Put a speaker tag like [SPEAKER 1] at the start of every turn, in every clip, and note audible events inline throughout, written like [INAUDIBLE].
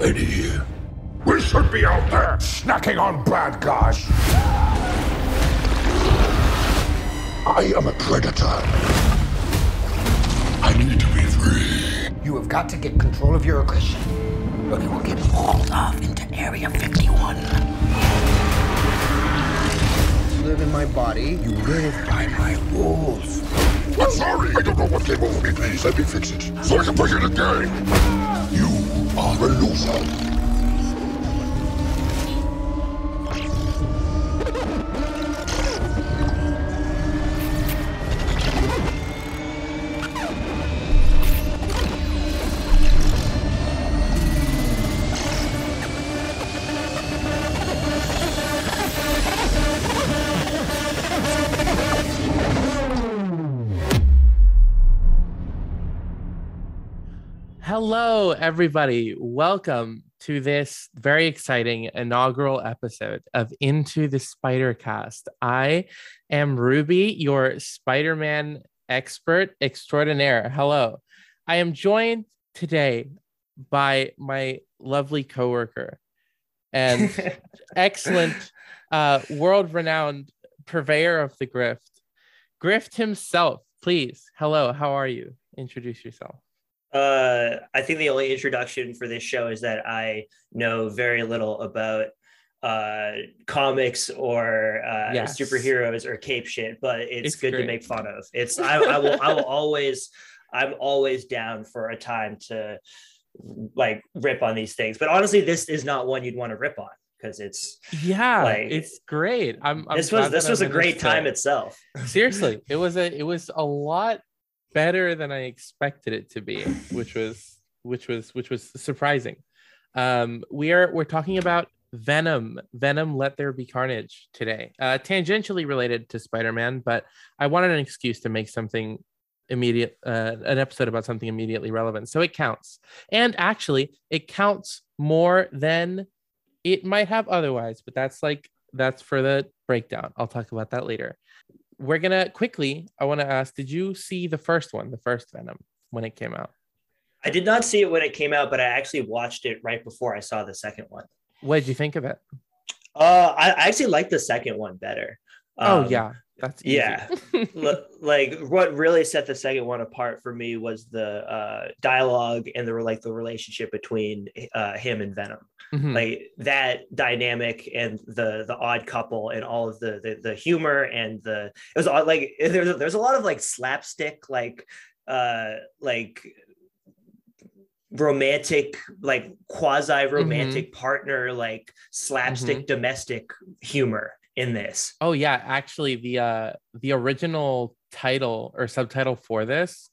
[SPEAKER 1] Eddie, we should be out there snacking on bad guys. I am a predator. I need to be free.
[SPEAKER 2] You have got to get control of your aggression, or you will get hauled off into Area 51. You live in my body, you live by my rules.
[SPEAKER 1] I'm sorry. I don't know what came over me. Please let me fix it so I can play it again. You are a loser.
[SPEAKER 3] Hello, everybody. Welcome to this very exciting inaugural episode of Into the Spider Cast. I am Ruby, your Spider Man expert extraordinaire. Hello. I am joined today by my lovely coworker and [LAUGHS] excellent, uh, world renowned purveyor of the grift, Grift himself. Please, hello. How are you? Introduce yourself.
[SPEAKER 4] Uh, I think the only introduction for this show is that I know very little about uh comics or uh
[SPEAKER 3] Yes.
[SPEAKER 4] superheroes or cape shit but it's,
[SPEAKER 3] It's
[SPEAKER 4] good
[SPEAKER 3] great.
[SPEAKER 4] to make fun of it's I, I will i will always i'm always down for a time to like rip on these things but honestly this is not one you'd want to rip on because it's
[SPEAKER 3] Yeah,
[SPEAKER 4] Like,
[SPEAKER 3] it's great. I'm, I'm
[SPEAKER 4] this was this was a great time itself
[SPEAKER 3] Seriously, it was a it was a lot better than I expected it to be, which was which was which was surprising. Um, we are we're talking about Venom, Venom, Let There Be Carnage today. Uh, tangentially related to Spider-Man, but I wanted an excuse to make something immediate uh, an episode about something immediately relevant so it counts and actually it counts more than it might have otherwise but that's like that's for the breakdown i'll talk about that later we're gonna quickly i want to ask did you see the first one the first venom when it came out?
[SPEAKER 4] I did not see it when it came out but i actually watched it right before i saw the second one.
[SPEAKER 3] What did you think of it?
[SPEAKER 4] Uh i, I actually like the second one better.
[SPEAKER 3] Oh
[SPEAKER 4] Um,
[SPEAKER 3] yeah that's easy.
[SPEAKER 4] yeah. Like what really set the second one apart for me was the uh, dialogue and the like the relationship between uh, him and Venom.
[SPEAKER 3] Mhm.
[SPEAKER 4] Like that dynamic and the the odd couple and all of the the, the humor and the it was all like [LAUGHS] there's there's a lot of like slapstick like uh like romantic like quasi romantic partner like slapstick domestic humor in this
[SPEAKER 3] oh yeah actually the uh the original title or subtitle for this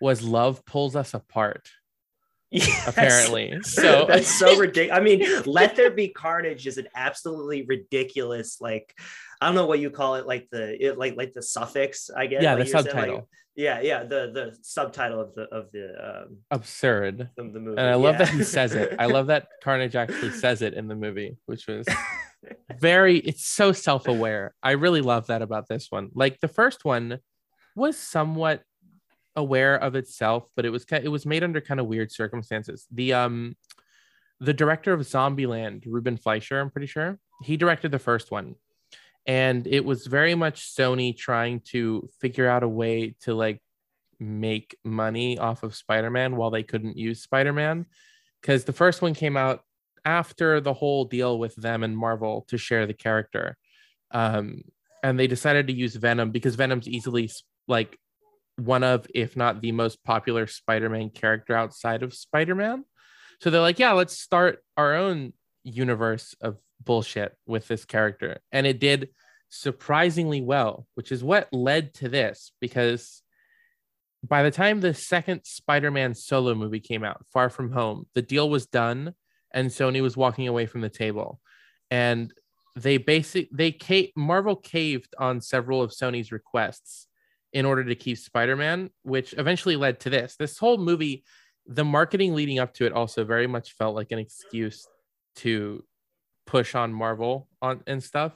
[SPEAKER 3] was love pulls us apart
[SPEAKER 4] Yes.
[SPEAKER 3] apparently [LAUGHS] so
[SPEAKER 4] that's so [LAUGHS] ridiculous. I mean, let there be carnage is an absolutely ridiculous, like I don't know what you call it, like the it, like like the suffix, I guess.
[SPEAKER 3] Yeah,
[SPEAKER 4] like
[SPEAKER 3] the
[SPEAKER 4] you're saying, like-
[SPEAKER 3] subtitle.
[SPEAKER 4] yeah, yeah, the the subtitle of the of the um
[SPEAKER 3] absurd
[SPEAKER 4] of the movie.
[SPEAKER 3] and I love
[SPEAKER 4] yeah.
[SPEAKER 3] that he says it. I love that [LAUGHS] Carnage actually says it in the movie, which was very. It's so self-aware. I really love that about this one. Like the first one was somewhat aware of itself, but it was it was made under kind of weird circumstances. The um, the director of Zombieland, Ruben Fleischer, I'm pretty sure he directed the first one, and it was very much Sony trying to figure out a way to like make money off of Spider-Man while they couldn't use Spider-Man because the first one came out after the whole deal with them and Marvel to share the character. Um, and they decided to use Venom because Venom's easily like one of, if not the most popular Spider-Man character outside of Spider-Man. So they're like, yeah, let's start our own universe of bullshit with this character. And it did surprisingly well, which is what led to this because by the time the second Spider-Man solo movie came out, Far From Home, the deal was done and Sony was walking away from the table. And they basic they ca- Marvel caved on several of Sony's requests in order to keep Spider-Man, which eventually led to this. This whole movie, the marketing leading up to it also very much felt like an excuse to push on Marvel on and stuff.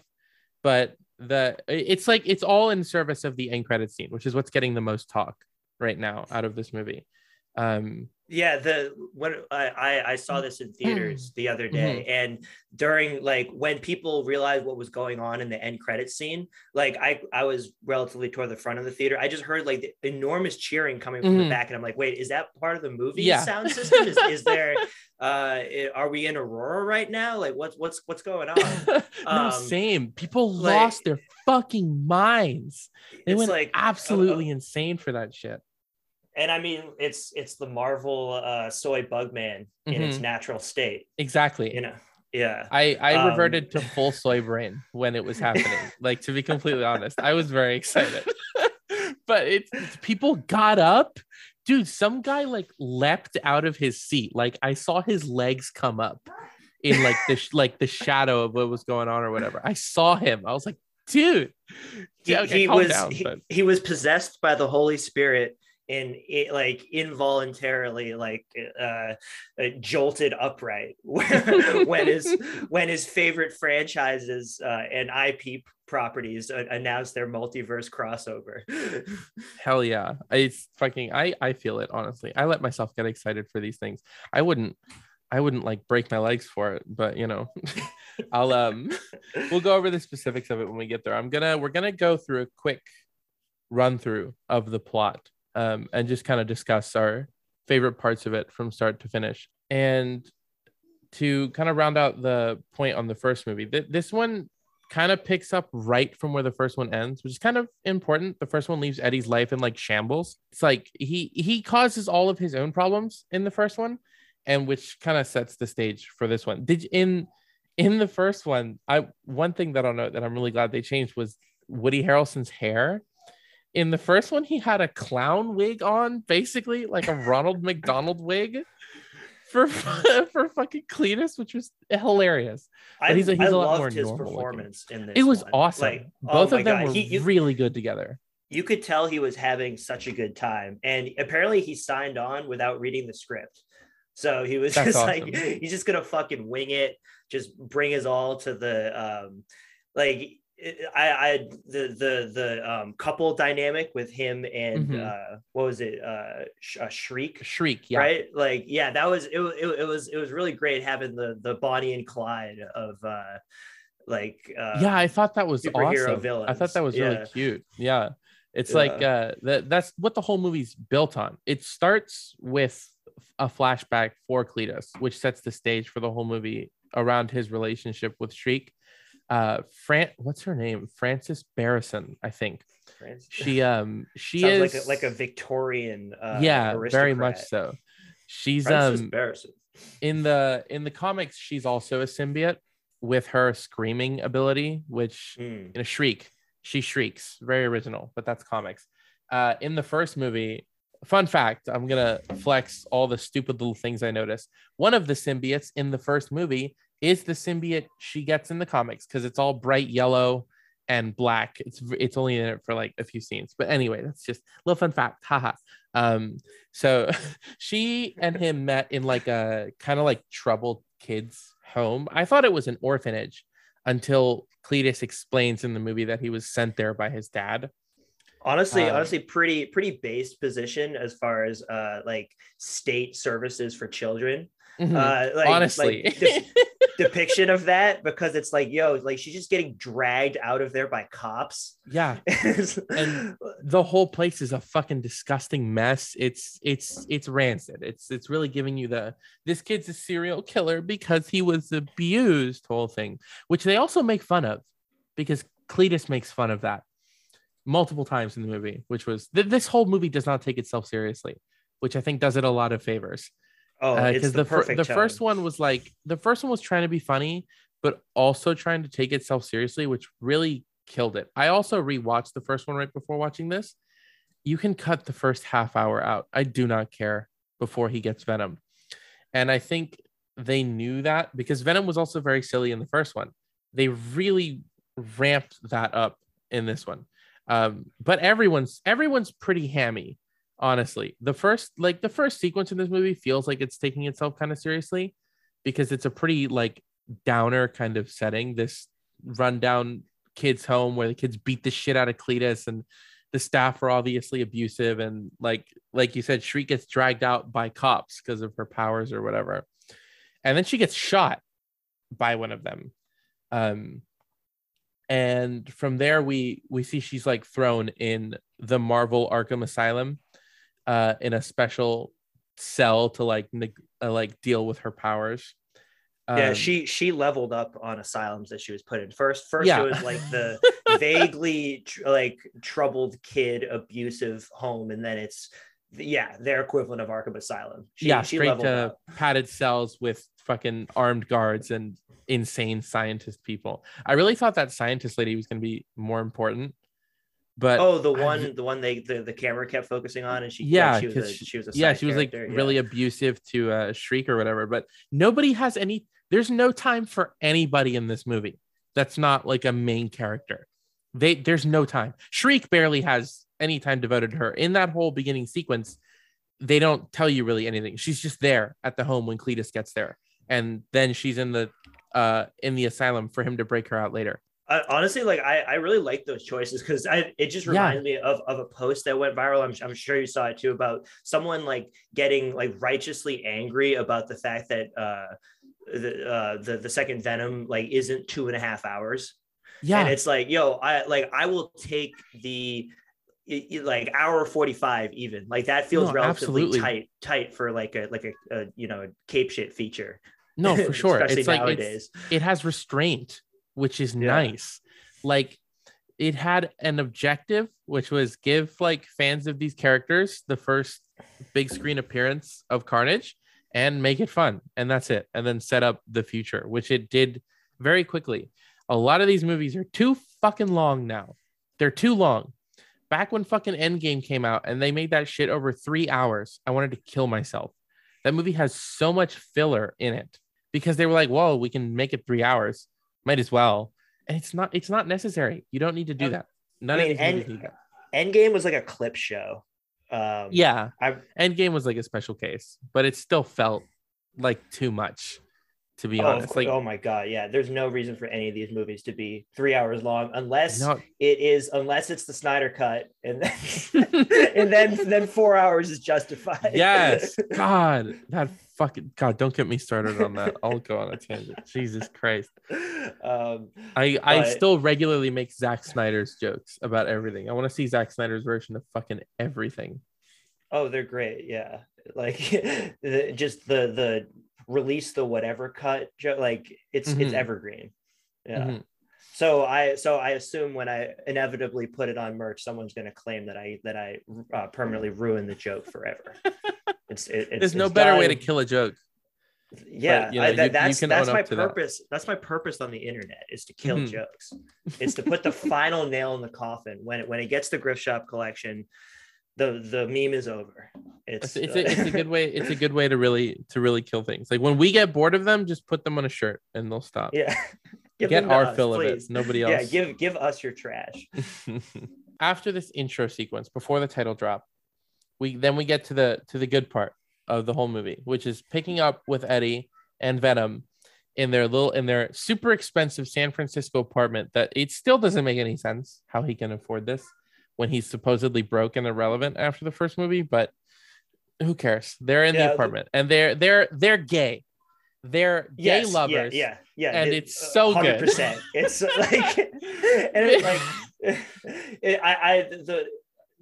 [SPEAKER 3] But the it's like it's all in service of the end credit scene, which is what's getting the most talk right now out of this movie. Um,
[SPEAKER 4] yeah the when I, I saw this in theaters the other day, and during like when people realized what was going on in the end credit scene, like I I was relatively toward the front of the theater. I just heard like the enormous cheering coming from the
[SPEAKER 3] Mhm.
[SPEAKER 4] back, and I'm like, wait, is that part of the movie
[SPEAKER 3] Yeah.
[SPEAKER 4] sound system? Is, is [LAUGHS] there? Uh, are we in Aurora right now? Like, what's what's what's going on? [LAUGHS]
[SPEAKER 3] no,
[SPEAKER 4] Um,
[SPEAKER 3] same. People
[SPEAKER 4] like-
[SPEAKER 3] lost their fucking minds. They went
[SPEAKER 4] like uh,
[SPEAKER 3] absolutely insane for that shit.
[SPEAKER 4] And I mean, it's it's the Marvel uh, soy bug man in its
[SPEAKER 3] Mhm.
[SPEAKER 4] natural state.
[SPEAKER 3] Exactly.
[SPEAKER 4] You know, yeah.
[SPEAKER 3] I I
[SPEAKER 4] Um,
[SPEAKER 3] reverted to [LAUGHS] full soy brain when it was happening. [LAUGHS] like to be completely honest, I was very excited. [LAUGHS] but it's people got up. Dude, some guy like leapt out of his seat. Like I saw his legs come up in like the sh- like the shadow of what was going on or whatever. I saw him. I was like, dude.
[SPEAKER 4] he,
[SPEAKER 3] Yeah, okay,
[SPEAKER 4] he was
[SPEAKER 3] down,
[SPEAKER 4] he, he was possessed by the Holy Spirit and it like involuntarily like uh, uh jolted upright [LAUGHS] when his [LAUGHS] when his favorite franchises uh, and IP properties uh, announced their multiverse crossover.
[SPEAKER 3] Hell yeah. It's fucking I I feel it honestly. I let myself get excited for these things. I wouldn't I wouldn't like break my legs for it, but you know, [LAUGHS] I'll um we'll go over the specifics of it when we get there. I'm gonna we're gonna go through a quick run through of the plot um and just kind of discuss our favorite parts of it from start to finish. And to kind of round out the point on the first movie, th- this one kind of picks up right from where the first one ends, which is kind of important. The first one leaves Eddie's life in like shambles. It's like he he causes all of his own problems in the first one, and which kind of sets the stage for this one. Did in in the first one, I one thing that I'll note that I'm really glad they changed was Woody Harrelson's hair. In the first one, he had a clown wig on, basically like a Ronald [LAUGHS] McDonald wig for [LAUGHS] for fucking Cletus, which was hilarious.
[SPEAKER 4] I,
[SPEAKER 3] he's a- he's
[SPEAKER 4] I
[SPEAKER 3] a lot
[SPEAKER 4] loved
[SPEAKER 3] more
[SPEAKER 4] his
[SPEAKER 3] normal looking.
[SPEAKER 4] performance in this.
[SPEAKER 3] It was
[SPEAKER 4] one.
[SPEAKER 3] awesome.
[SPEAKER 4] Like, oh
[SPEAKER 3] Both
[SPEAKER 4] my
[SPEAKER 3] of them
[SPEAKER 4] God,
[SPEAKER 3] were
[SPEAKER 4] he- you-
[SPEAKER 3] really good together.
[SPEAKER 4] you could tell he was having such a good time and apparently he signed on without reading the script so he was [LAUGHS]
[SPEAKER 3] That's
[SPEAKER 4] just like he's just gonna fucking wing it just bring us all to the um like I, I the the the um couple dynamic with him and
[SPEAKER 3] Mhm.
[SPEAKER 4] uh what was it uh, Sh- uh shriek
[SPEAKER 3] Shriek, yeah.
[SPEAKER 4] right like yeah that was it, it, it was it was really great having the the bonnie and clyde of uh like uh
[SPEAKER 3] yeah, I thought that was
[SPEAKER 4] superhero
[SPEAKER 3] awesome. I thought that was
[SPEAKER 4] Yeah.
[SPEAKER 3] really cute. Yeah. It's like uh that that's what the whole movie's built on. It starts with a flashback for Cletus, which sets the stage for the whole movie around his relationship with Shriek. Uh Fran what's her name? Frances Barrison, I think.
[SPEAKER 4] France-
[SPEAKER 3] She [LAUGHS] um she
[SPEAKER 4] Sounds
[SPEAKER 3] is
[SPEAKER 4] like a, like a Victorian uh
[SPEAKER 3] yeah, very much so. She's
[SPEAKER 4] Frances
[SPEAKER 3] um
[SPEAKER 4] Barrison.
[SPEAKER 3] in the in the comics she's also a symbiote with her screaming ability which
[SPEAKER 4] Mm.
[SPEAKER 3] in a shriek she shrieks very original but that's comics uh in the first movie fun fact i'm gonna flex all the stupid little things i noticed one of the symbiotes in the first movie is the symbiote she gets in the comics because it's all bright yellow and black. It's it's only in it for like a few scenes. But anyway that's just a little fun fact. Haha um so [LAUGHS] she and him met in like a kind of like troubled kids home. I thought it was an orphanage until cletus explains in the movie that he was sent there by his dad.
[SPEAKER 4] Honestly,
[SPEAKER 3] Um,
[SPEAKER 4] honestly, pretty pretty based position as far as uh like state services for children.
[SPEAKER 3] Mhm.
[SPEAKER 4] Uh, like,
[SPEAKER 3] honestly.
[SPEAKER 4] like, [LAUGHS] de- depiction of that because it's like, yo, like she's just getting dragged out of there by cops.
[SPEAKER 3] yeah. [LAUGHS] And- the whole place is a fucking disgusting mess. It's it's it's rancid. It's it's really giving you the this kid's a serial killer because he was abused whole thing which they also make fun of because cletus makes fun of that multiple times in the movie which was th- this whole movie does not take itself seriously which i think does it a lot of favors
[SPEAKER 4] oh, it's
[SPEAKER 3] because
[SPEAKER 4] the,
[SPEAKER 3] the, fir-
[SPEAKER 4] perfect
[SPEAKER 3] the first one was like the first one was trying to be funny but also trying to take itself seriously which really killed it. I also rewatched the first one right before watching this. You can cut the first half hour out. I do not care before he gets venom. And i think they knew that because venom was also very silly in the first one. They really ramped that up in this one. Um but everyone's everyone's pretty hammy honestly the first like the first sequence in this movie feels like it's taking itself kind of seriously because it's a pretty like downer kind of setting. This rundown kids home where the kids beat the shit out of cletus and the staff are obviously abusive and like like you said shriek gets dragged out by cops because of her powers or whatever. And then she gets shot by one of them. Um and from there we we see she's like thrown in the marvel arkham asylum uh in a special cell to like neg- uh, like deal with her powers.
[SPEAKER 4] Yeah
[SPEAKER 3] Um,
[SPEAKER 4] she she leveled up on asylums that she was put in. First first
[SPEAKER 3] Yeah.
[SPEAKER 4] it was like the [LAUGHS] vaguely tr- like troubled kid abusive home and then it's yeah their equivalent of arkham asylum. She,
[SPEAKER 3] yeah
[SPEAKER 4] she
[SPEAKER 3] straight
[SPEAKER 4] leveled
[SPEAKER 3] to
[SPEAKER 4] up.
[SPEAKER 3] padded cells with fucking armed guards and insane scientist people. I really thought that scientist lady was going to be more important but
[SPEAKER 4] oh the
[SPEAKER 3] I-
[SPEAKER 4] one the one they the, the camera kept focusing on and she
[SPEAKER 3] Yeah,
[SPEAKER 4] she was a,
[SPEAKER 3] 'cause
[SPEAKER 4] she was a
[SPEAKER 3] yeah she was like
[SPEAKER 4] yeah.
[SPEAKER 3] really abusive to uh shriek or whatever but nobody has any there's no time for anybody in this movie that's not like a main character. They there's no time. Shriek barely has any time devoted to her. In that whole beginning sequence they don't tell you really anything. She's just there at the home when cletus gets there and then she's in the uh in the asylum for him to break her out later
[SPEAKER 4] I, honestly, like I, I really like those choices because I it just
[SPEAKER 3] Yeah.
[SPEAKER 4] reminds me of, of a post that went viral. I'm, I'm sure you saw it too about someone like getting like righteously angry about the fact that uh the uh the, the second Venom like isn't two and a half hours.
[SPEAKER 3] yeah
[SPEAKER 4] And it's like, yo, I like I will take the like hour 45 even like that feels
[SPEAKER 3] No,
[SPEAKER 4] relatively
[SPEAKER 3] absolutely.
[SPEAKER 4] tight tight for like a like a, a you know cape shit feature
[SPEAKER 3] no for [LAUGHS] sure
[SPEAKER 4] especially
[SPEAKER 3] it's like it's,
[SPEAKER 4] nowadays
[SPEAKER 3] it has restraint, which is
[SPEAKER 4] Yeah.
[SPEAKER 3] nice. Like it had an objective, which was give like fans of these characters the first big screen appearance of Carnage and make it fun. And that's it. And then set up the future, which it did very quickly. A lot of these movies are too fucking long now. They're too long. Back when fucking Endgame came out and they made that shit over three hours, I wanted to kill myself. That movie has so much filler in it because they were like, "Whoa, we can make it three hours. Might as well." And it's not. It's not necessary. You don't need to do that. None
[SPEAKER 4] I
[SPEAKER 3] of
[SPEAKER 4] mean,
[SPEAKER 3] movies
[SPEAKER 4] and-
[SPEAKER 3] need that.
[SPEAKER 4] endgame was like a clip show um
[SPEAKER 3] Yeah,
[SPEAKER 4] I-
[SPEAKER 3] Endgame was like a special case, but it still felt like too much. To be
[SPEAKER 4] Oh,
[SPEAKER 3] honest, like
[SPEAKER 4] oh my god, yeah. There's no reason for any of these movies to be three hours long unless
[SPEAKER 3] no,
[SPEAKER 4] it is unless it's the Snyder cut, and then [LAUGHS] and then then four hours is justified.
[SPEAKER 3] yes, [LAUGHS] God, that fucking God, don't get me started on that. I'll go on a tangent. Jesus Christ,
[SPEAKER 4] um,
[SPEAKER 3] I I
[SPEAKER 4] But-
[SPEAKER 3] still regularly make Zack Snyder's jokes about everything. I want to see Zack Snyder's version of fucking everything.
[SPEAKER 4] oh, they're great. Yeah, like [LAUGHS] the, just the the release the whatever cut. Like it's it's
[SPEAKER 3] Mhm.
[SPEAKER 4] evergreen. Yeah.
[SPEAKER 3] Mhm.
[SPEAKER 4] So I so I assume when I inevitably put it on merch, someone's going to claim that I that I uh, permanently ruined the joke forever. [LAUGHS] It's, it, it's
[SPEAKER 3] There's no
[SPEAKER 4] it's
[SPEAKER 3] better way to kill a joke.
[SPEAKER 4] Yeah,
[SPEAKER 3] you know,
[SPEAKER 4] I- that-
[SPEAKER 3] you
[SPEAKER 4] that's
[SPEAKER 3] can
[SPEAKER 4] that's my
[SPEAKER 3] to that.
[SPEAKER 4] purpose. That's my purpose on the internet is to kill
[SPEAKER 3] Mhm.
[SPEAKER 4] jokes. It's to put the [LAUGHS] final nail in the coffin when it when it gets the Griff Shop collection. The the meme is over.
[SPEAKER 3] It's,
[SPEAKER 4] It's
[SPEAKER 3] a, it's a good way. It's a good way to really to really kill things. Like when we get bored of them, just put them on a shirt and they'll stop.
[SPEAKER 4] yeah. [LAUGHS]
[SPEAKER 3] Get our
[SPEAKER 4] us,
[SPEAKER 3] fill
[SPEAKER 4] please.
[SPEAKER 3] of it. Nobody else.
[SPEAKER 4] Yeah, give give us your trash. [LAUGHS]
[SPEAKER 3] After this intro sequence, before the title drop, we then we get to the to the good part of the whole movie, which is picking up with Eddie and Venom in their little in their super expensive San Francisco apartment that it still doesn't make any sense how he can afford this when he's supposedly broke and irrelevant after the first movie, but who cares? They're in
[SPEAKER 4] Yeah,
[SPEAKER 3] the
[SPEAKER 4] the-
[SPEAKER 3] apartment and they're they're they're gay. They're gay
[SPEAKER 4] Yes,
[SPEAKER 3] lovers.
[SPEAKER 4] Yeah, yeah, yeah.
[SPEAKER 3] and
[SPEAKER 4] it-
[SPEAKER 3] it's so good.
[SPEAKER 4] 100%. It's like, [LAUGHS] and it's like, [LAUGHS] [LAUGHS] it, I, I, the,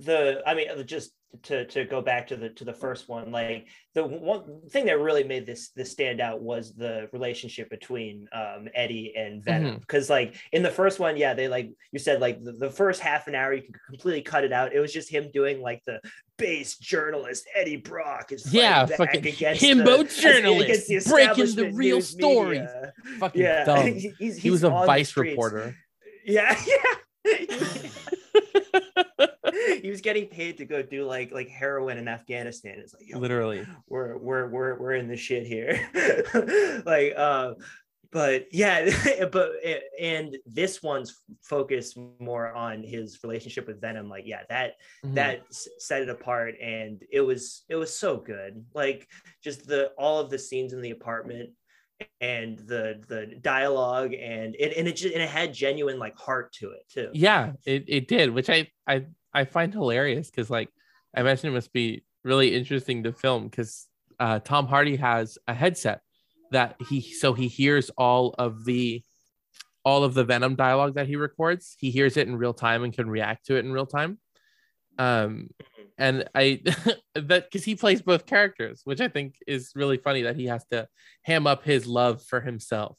[SPEAKER 4] the, I mean, just to to go back to the to the first one, like the one thing that really made this this stand out was the relationship between um, Eddie and Venom. Because like in the first one, yeah, they like you said, like the, the first half an hour you can completely cut it out. It was just him doing like the base journalist Eddie Brock is
[SPEAKER 3] Yeah, fucking
[SPEAKER 4] against
[SPEAKER 3] himbo
[SPEAKER 4] the,
[SPEAKER 3] journalist,
[SPEAKER 4] the
[SPEAKER 3] breaking the real story.
[SPEAKER 4] media.
[SPEAKER 3] Fucking
[SPEAKER 4] Yeah, [LAUGHS]
[SPEAKER 3] dumb.
[SPEAKER 4] He- he's-
[SPEAKER 3] he was a vice reporter.
[SPEAKER 4] Yeah, [LAUGHS] yeah. [LAUGHS] he was getting paid to go do like like heroin in Afghanistan. It's like,
[SPEAKER 3] Literally.
[SPEAKER 4] we're we're we're we're in the shit here. [LAUGHS] like uh but yeah, [LAUGHS] but and this one's focused more on his relationship with Venom. Like, yeah, that
[SPEAKER 3] Mhm.
[SPEAKER 4] that set it apart, and it was it was so good. Like, just the all of the scenes in the apartment, and the the dialogue and it and it just, and it had genuine like heart to it too.
[SPEAKER 3] Yeah, it, it did, which I I I find hilarious because like I imagine it must be really interesting to film because uh, Tom Hardy has a headset that he so he hears all of the all of the Venom dialogue that he records. He hears it in real time and can react to it in real time. Um, and I [LAUGHS] that because he plays both characters, which I think is really funny that he has to ham up his love for himself.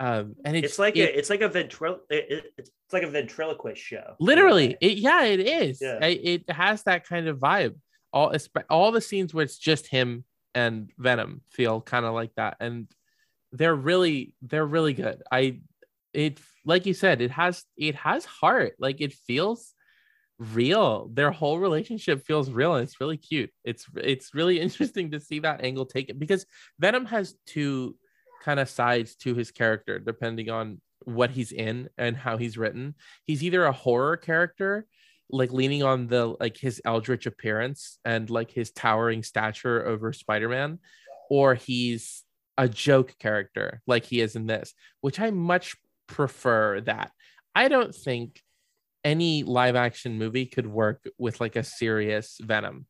[SPEAKER 3] Um, and it's,
[SPEAKER 4] It's like
[SPEAKER 3] it-
[SPEAKER 4] a it's like a ventrilo it, it- it's like a ventriloquist show.
[SPEAKER 3] literally it, yeah it is.
[SPEAKER 4] Yeah.
[SPEAKER 3] I- it has that kind of vibe. All all the scenes where it's just him and venom feel kind of like that and they're really they're really good. I it like you said it has it has heart. Like it feels real. Their whole relationship feels real and it's really cute. It's it's really [LAUGHS] interesting to see that angle taken because venom has two kind of sides to his character depending on what he's in and how he's written. He's either a horror character like leaning on the like his eldritch appearance and like his towering stature over spider-man or he's a joke character like he is in this which i much prefer that. I don't think any live action movie could work with like a serious venom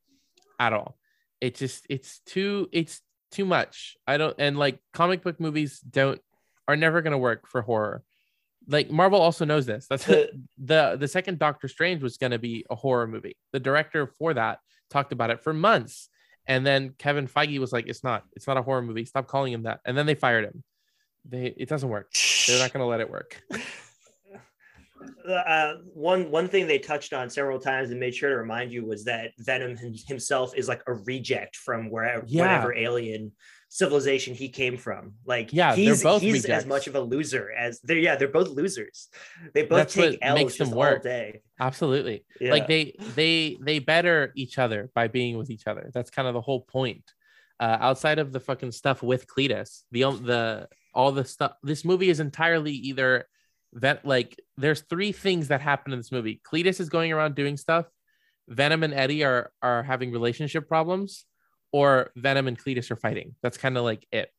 [SPEAKER 3] at all. It just it's too it's too much. I don't and like comic book movies don't are never going to work for horror. Like marvel also knows this. That's
[SPEAKER 4] The- [LAUGHS]
[SPEAKER 3] the the second doctor strange was going to be a horror movie. The director for that talked about it for months. And then kevin feige was like it's not it's not a horror movie. Stop calling him that. And then they fired him. They it doesn't work. They're not going to let it work [LAUGHS]
[SPEAKER 4] uh, one one thing they touched on several times and made sure to remind you was that Venom himself is like a reject from wherever
[SPEAKER 3] Yeah.
[SPEAKER 4] whatever alien civilization he came from. Like
[SPEAKER 3] Yeah, they're
[SPEAKER 4] he's
[SPEAKER 3] both
[SPEAKER 4] he's as much of a loser as they're yeah they're both losers. They both
[SPEAKER 3] That's
[SPEAKER 4] take L's
[SPEAKER 3] makes them
[SPEAKER 4] just all day.
[SPEAKER 3] absolutely
[SPEAKER 4] Yeah.
[SPEAKER 3] like they they they better each other by being with each other that's kind of the whole point uh outside of the fucking stuff with cletus the the all the stuff this movie is entirely either that like there's three things that happen in this movie. Cletus is going around doing stuff. Venom and eddie are are having relationship problems or venom and cletus are fighting. That's kind of like it.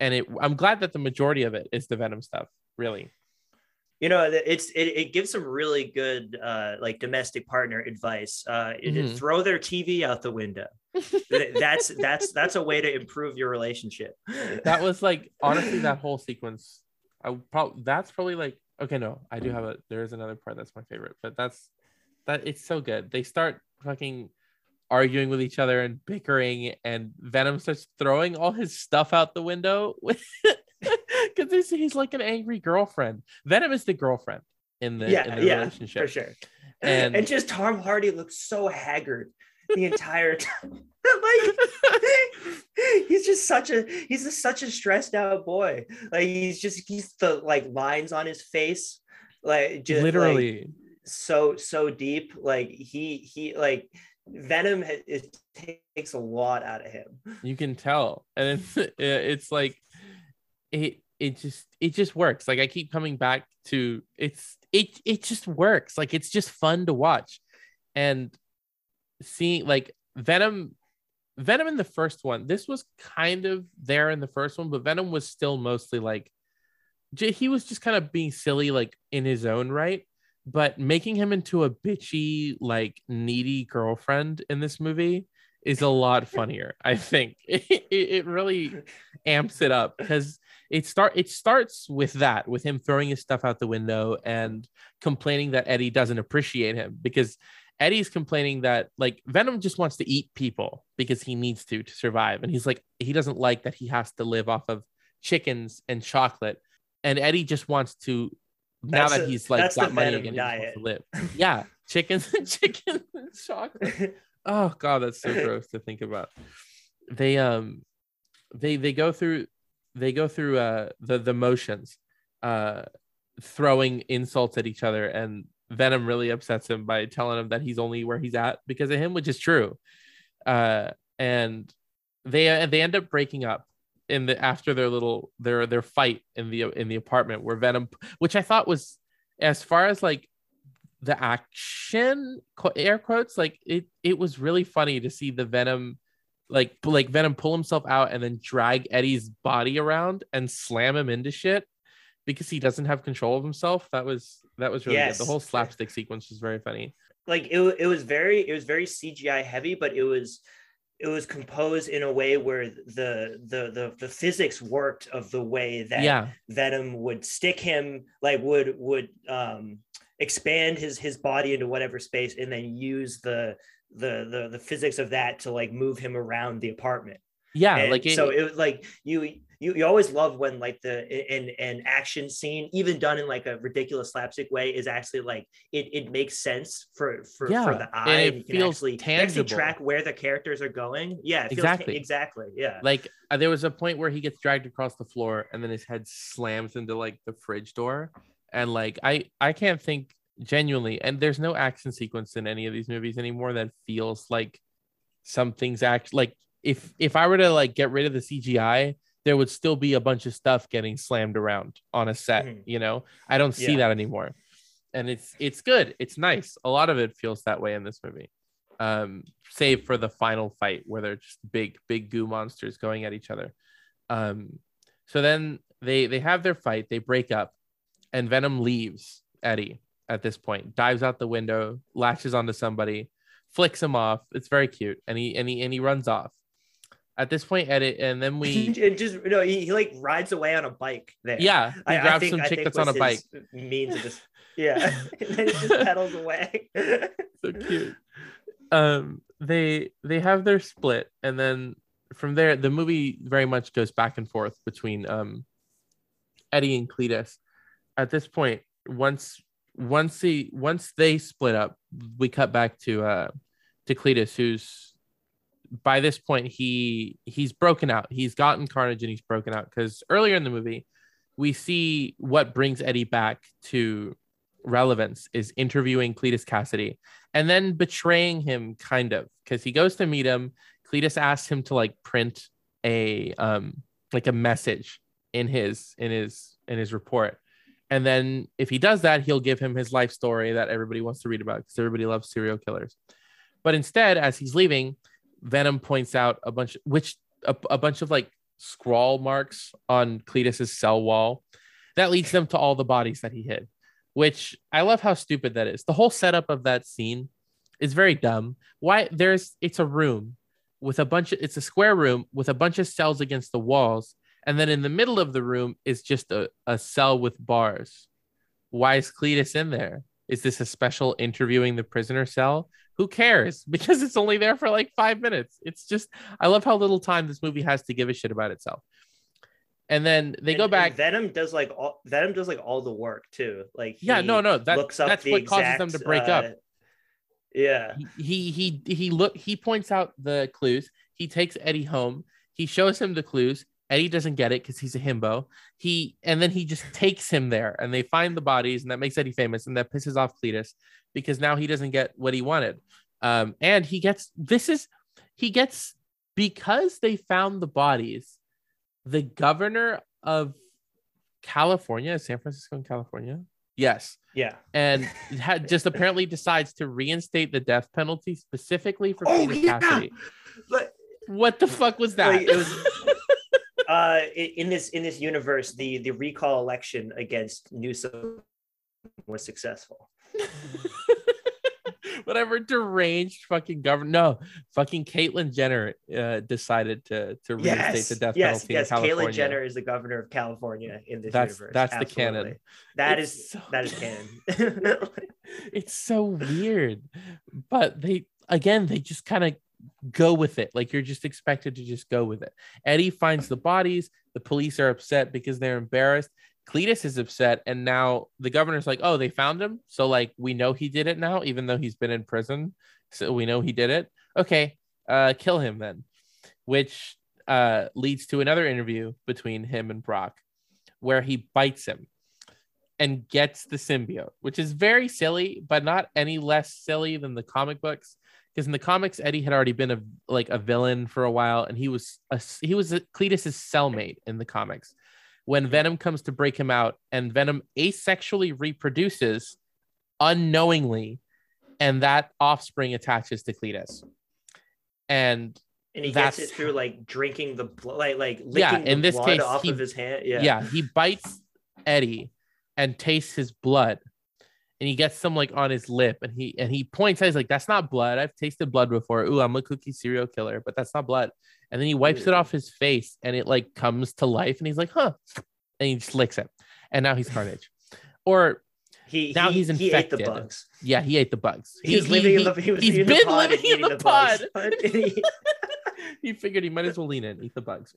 [SPEAKER 3] And it i'm glad that the majority of it is the venom stuff really.
[SPEAKER 4] You know it's it, it gives some really good uh like domestic partner advice. Uh
[SPEAKER 3] Mhm.
[SPEAKER 4] throw their tv out the window. That's that's that's a way to improve your relationship.
[SPEAKER 3] That was like honestly that whole sequence i probably that's probably like okay no i do have a there is another part that's my favorite but that's that it's so good. They start fucking arguing with each other and bickering and venom starts throwing all his stuff out the window because [LAUGHS] he's, he's like an angry girlfriend. Venom is the girlfriend in the
[SPEAKER 4] yeah
[SPEAKER 3] in the
[SPEAKER 4] yeah
[SPEAKER 3] relationship.
[SPEAKER 4] for sure.
[SPEAKER 3] And-
[SPEAKER 4] and, just tom hardy looks so haggard the entire [LAUGHS] time. [LAUGHS] Like [LAUGHS] he's just such a he's just such a stressed out boy. Like he's just he's the like lines on his face like just like,
[SPEAKER 3] literally.
[SPEAKER 4] so so deep. Like he he like venom it takes a lot out of him.
[SPEAKER 3] You can tell. And it's it's like it it just it just works. Like i keep coming back to it's it it just works. Like it's just fun to watch. And seeing like venom venom in the first one this was kind of there in the first one but venom was still mostly like he was just kind of being silly like in his own right but making him into a bitchy like needy girlfriend in this movie is a lot [LAUGHS] funnier i think. [LAUGHS] It, it, it really amps it up because it start it starts with that with him throwing his stuff out the window and complaining that eddie doesn't appreciate him because eddie's complaining that like venom just wants to eat people because he needs to to survive. And he's like he doesn't like that he has to live off of chickens and chocolate. And eddie just wants to now
[SPEAKER 4] That's
[SPEAKER 3] that he's like got money again he wants
[SPEAKER 4] diet.
[SPEAKER 3] to live. Yeah chickens and [LAUGHS] chickens and chocolate. [LAUGHS] Oh god that's so gross to think about. They um they they go through they go through uh the the motions uh throwing insults at each other and venom really upsets him by telling him that he's only where he's at because of him which is true. Uh and they they end up breaking up in the after their little their their fight in the in the apartment where venom which i thought was as far as like the action air quotes like it it was really funny to see the venom like like Venom pull himself out and then drag Eddie's body around and slam him into shit because he doesn't have control of himself. That was that was really
[SPEAKER 4] Yes.
[SPEAKER 3] good. The whole slapstick sequence was very funny.
[SPEAKER 4] like it, it was very it was very CGI heavy, but it was it was composed in a way where the the the, the physics worked of the way that
[SPEAKER 3] yeah,
[SPEAKER 4] Venom would stick him like would would um expand his his body into whatever space and then use the the the, the physics of that to like move him around the apartment.
[SPEAKER 3] Yeah,
[SPEAKER 4] And
[SPEAKER 3] like it,
[SPEAKER 4] so it was like you you you always love when like the an an action scene even done in like a ridiculous slapstick way is actually like it it makes sense for for,
[SPEAKER 3] Yeah,
[SPEAKER 4] for the eye
[SPEAKER 3] and it
[SPEAKER 4] you can
[SPEAKER 3] feels
[SPEAKER 4] actually, you can actually
[SPEAKER 3] tangible.
[SPEAKER 4] track where the characters are going yeah it feels ta-
[SPEAKER 3] Exactly.
[SPEAKER 4] exactly yeah
[SPEAKER 3] like uh, there was a point where he gets dragged across the floor and then his head slams into like the fridge door and like i i can't think genuinely and there's no action sequence in any of these movies anymore that feels like something's act like if if i were to like get rid of the cgi there would still be a bunch of stuff getting slammed around on a set
[SPEAKER 4] Mhm.
[SPEAKER 3] you know? I don't see
[SPEAKER 4] Yeah.
[SPEAKER 3] that anymore. And it's it's good. It's nice. A lot of it feels that way in this movie. Um save for the final fight where they're just big big goo monsters going at each other. Um so then they they have their fight. They break up and venom leaves eddie at this point dives out the window latches onto somebody flicks him off. It's very cute. And he and he and he runs off at this point eddie and then [LAUGHS] we
[SPEAKER 4] and just you know he, he like rides away on a bike there
[SPEAKER 3] yeah he
[SPEAKER 4] I, I
[SPEAKER 3] grabs
[SPEAKER 4] think,
[SPEAKER 3] some
[SPEAKER 4] I
[SPEAKER 3] chick that's on a bike
[SPEAKER 4] means of just [LAUGHS] yeah [LAUGHS] and then he just pedals away
[SPEAKER 3] so cute. Um, they they have their split, and then from there, the movie very much goes back and forth between um Eddie and Cletus. At this point, once once he once they split up, we cut back to uh to Cletus, who's by this point he he's broken out. He's gotten Carnage and he's broken out. Because earlier in the movie, we see what brings Eddie back to relevance is interviewing Cletus Kasady and then betraying him kind of because he goes to meet him. Cletus asks him to like print a um like a message in his in his in his report. And then if he does that he'll give him his life story that everybody wants to read about because everybody loves serial killers. But instead as he's leaving venom points out a bunch which a, a bunch of like scrawl marks on cletus's cell wall that leads them to all the bodies that he hid which I love how stupid that is. The whole setup of that scene is very dumb. Why there's it's a room with a bunch of it's a square room with a bunch of cells against the walls, and then in the middle of the room is just a, a cell with bars. Why is Cletus in there? Is this a special interviewing the prisoner cell? Who cares? [LAUGHS] Because it's only there for like five minutes. It's just I love how little time this movie has to give a shit about itself. And then they
[SPEAKER 4] And-
[SPEAKER 3] go back.
[SPEAKER 4] venom does like all venom does like all the work too like
[SPEAKER 3] yeah, no, no, that,
[SPEAKER 4] looks up
[SPEAKER 3] that's what causes them to
[SPEAKER 4] exact,
[SPEAKER 3] break up.
[SPEAKER 4] uh, yeah
[SPEAKER 3] he he he he look he points out the clues he takes eddie home he shows him the clues eddie doesn't get it because he's a himbo he and then he just takes him there and they find the bodies and that makes eddie famous and that pisses off cletus because now he doesn't get what he wanted um and he gets this is he gets because they found the bodies the governor of california san francisco in california yes
[SPEAKER 4] yeah
[SPEAKER 3] and [LAUGHS] had just apparently decides to reinstate the death penalty specifically for
[SPEAKER 4] Oh,
[SPEAKER 3] Peter
[SPEAKER 4] yeah! Kasady.
[SPEAKER 3] What the fuck was that?
[SPEAKER 4] Like, it was [LAUGHS] uh in this in this universe the the recall election against Newsom was successful [LAUGHS]
[SPEAKER 3] Whatever deranged fucking government. No, fucking Caitlyn Jenner uh, decided to to reinstate
[SPEAKER 4] yes
[SPEAKER 3] the death
[SPEAKER 4] yes
[SPEAKER 3] penalty
[SPEAKER 4] yes
[SPEAKER 3] in California.
[SPEAKER 4] Caitlyn Jenner is the governor of California in this
[SPEAKER 3] That's-
[SPEAKER 4] universe
[SPEAKER 3] that's the canon.
[SPEAKER 4] That
[SPEAKER 3] It's
[SPEAKER 4] is
[SPEAKER 3] so-
[SPEAKER 4] that is [LAUGHS] canon
[SPEAKER 3] it's so weird, but they again they just kind of go with it. Like you're just expected to just go with it. Eddie finds the bodies. The police are upset because they're embarrassed. Cletus is upset, and now the governor's like, "Oh, they found him, so like we know he did it now, even though he's been in prison, so we know he did it. Okay, uh, kill him then." Which uh, leads to another interview between him and Brock, where he bites him and gets the symbiote, which is very silly, but not any less silly than the comic books. Because in the comics, Eddie had already been a like a villain for a while, and he was a, he was a, Cletus's cellmate in the comics. When Venom comes to break him out, and Venom asexually reproduces unknowingly, and that offspring attaches to Cletus. And
[SPEAKER 4] And he
[SPEAKER 3] That's-
[SPEAKER 4] gets it through like drinking the blood, like like licking
[SPEAKER 3] Yeah, in this
[SPEAKER 4] blood
[SPEAKER 3] case,
[SPEAKER 4] off
[SPEAKER 3] he-
[SPEAKER 4] of his hand.
[SPEAKER 3] yeah.
[SPEAKER 4] Yeah.
[SPEAKER 3] he bites Eddie and tastes his blood. And he gets some like on his lip and he and he points out, he's like, That's not blood. I've tasted blood before. Ooh, I'm a cookie serial killer, but that's not blood. And then he wipes it off his face and it like comes to life and he's like, huh. And he just licks it. And now he's carnage. Or
[SPEAKER 4] He
[SPEAKER 3] Now
[SPEAKER 4] he,
[SPEAKER 3] he's
[SPEAKER 4] he ate the
[SPEAKER 3] infected.
[SPEAKER 4] bugs.
[SPEAKER 3] yeah, he ate the bugs.
[SPEAKER 4] He was living in the he was
[SPEAKER 3] he's been
[SPEAKER 4] the pod
[SPEAKER 3] living in
[SPEAKER 4] eating
[SPEAKER 3] the pod. [LAUGHS] [LAUGHS]
[SPEAKER 4] He
[SPEAKER 3] figured he might as well lean in, eat the bugs.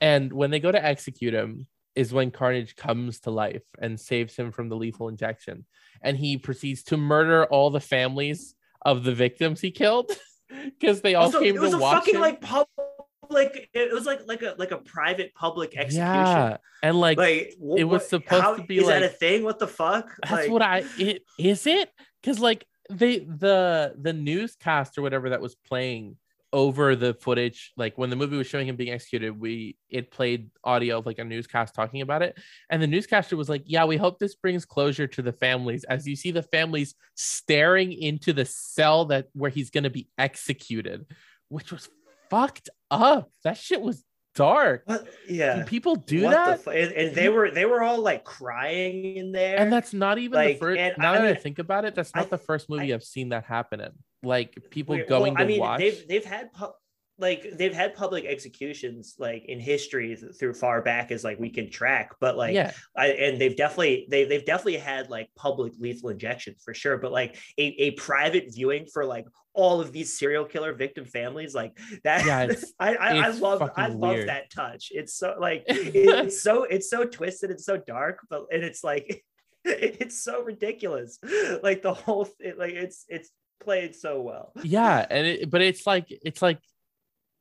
[SPEAKER 3] And when they go to execute him, is when Carnage comes to life and saves him from the lethal injection. And he proceeds to murder all the families of the victims he killed [LAUGHS] because they all
[SPEAKER 4] also,
[SPEAKER 3] came
[SPEAKER 4] it was a fucking
[SPEAKER 3] him.
[SPEAKER 4] like public. It was like like a like a private public execution.
[SPEAKER 3] yeah, and like,
[SPEAKER 4] Like
[SPEAKER 3] it was supposed
[SPEAKER 4] how-
[SPEAKER 3] to be
[SPEAKER 4] is that a thing? What the fuck?
[SPEAKER 3] that's
[SPEAKER 4] Like,
[SPEAKER 3] what I it is it because like they the the newscast or whatever that was playing over the footage like when the movie was showing him being executed we it played audio of like a newscast talking about it and the newscaster was like yeah we hope this brings closure to the families as you see the families staring into the cell that where he's going to be executed which was fucked up that shit was dark
[SPEAKER 4] What? Yeah.
[SPEAKER 3] Can people do
[SPEAKER 4] What
[SPEAKER 3] that
[SPEAKER 4] The and, and they were they were all like crying in there.
[SPEAKER 3] and that's not even
[SPEAKER 4] Like,
[SPEAKER 3] the first now
[SPEAKER 4] I
[SPEAKER 3] that i think about it that's not
[SPEAKER 4] I-
[SPEAKER 3] the first movie I, have seen that happen in like people
[SPEAKER 4] Weird.
[SPEAKER 3] going
[SPEAKER 4] Well,
[SPEAKER 3] to
[SPEAKER 4] I mean,
[SPEAKER 3] watch
[SPEAKER 4] they've they've had pu- like they've had public executions like in history through far back as like we can track, but like
[SPEAKER 3] yeah
[SPEAKER 4] I, and they've definitely they they've definitely had like public lethal injections for sure, but like a, a private viewing for like all of these serial killer victim families like that
[SPEAKER 3] Yeah, it's- [LAUGHS]
[SPEAKER 4] I I, I love I love
[SPEAKER 3] weird.
[SPEAKER 4] that touch. It's so like [LAUGHS] it's so it's so twisted it's so dark, but and it's like [LAUGHS] it's so ridiculous. Like the whole thing, like it's it's played so well. [LAUGHS]
[SPEAKER 3] yeah and it, but it's like it's like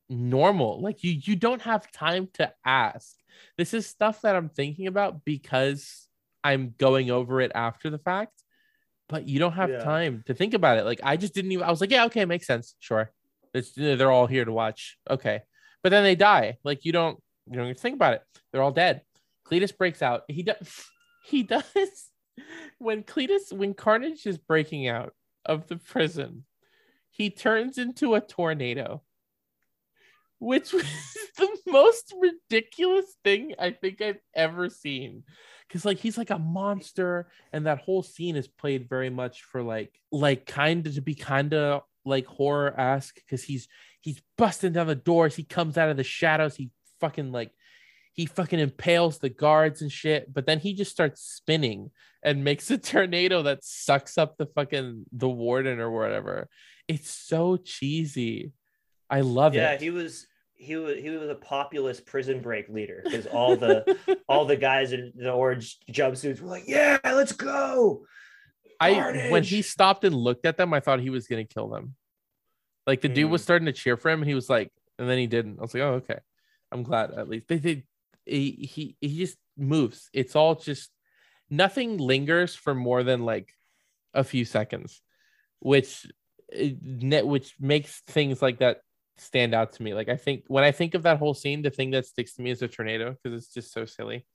[SPEAKER 3] normal. Like you you don't have time to ask. This is stuff that i'm thinking about because i'm going over it after the fact but you don't have
[SPEAKER 4] Yeah.
[SPEAKER 3] time to think about it. Like i just didn't even i was like yeah okay makes sense. Sure. It's, they're all here to watch. Okay. But then they die. Like you don't you don't even think about it. They're all dead. Cletus breaks out. He does [LAUGHS] he does. [LAUGHS] When cletus when carnage is breaking out of the prison he turns into a tornado which [LAUGHS] was the most ridiculous thing I think I've ever seen. Cause like he's like a monster, and that whole scene is played very much for like like kind of to be kind of like horror esque because he's he's busting down the doors. He comes out of the shadows. He fucking like he fucking impales the guards and shit. But then he just starts spinning and makes [LAUGHS] a tornado that sucks up the fucking the warden or whatever. It's so cheesy. I love
[SPEAKER 4] yeah,
[SPEAKER 3] it.
[SPEAKER 4] Yeah, he was he was he was a populist prison break leader because all the [LAUGHS] all the guys in the orange jumpsuits were like, "Yeah, let's go."
[SPEAKER 3] I when he stopped and looked at them, I thought he was gonna kill them. Like the dude was
[SPEAKER 4] Mm.
[SPEAKER 3] starting to cheer for him, and he was like, and then he didn't. I was like, oh okay, I'm glad at least they did. He he he just moves. It's all just nothing lingers for more than like a few seconds, which net which makes things like that stand out to me. Like I think when I think of that whole scene, the thing that sticks to me is a tornado because it's just so silly.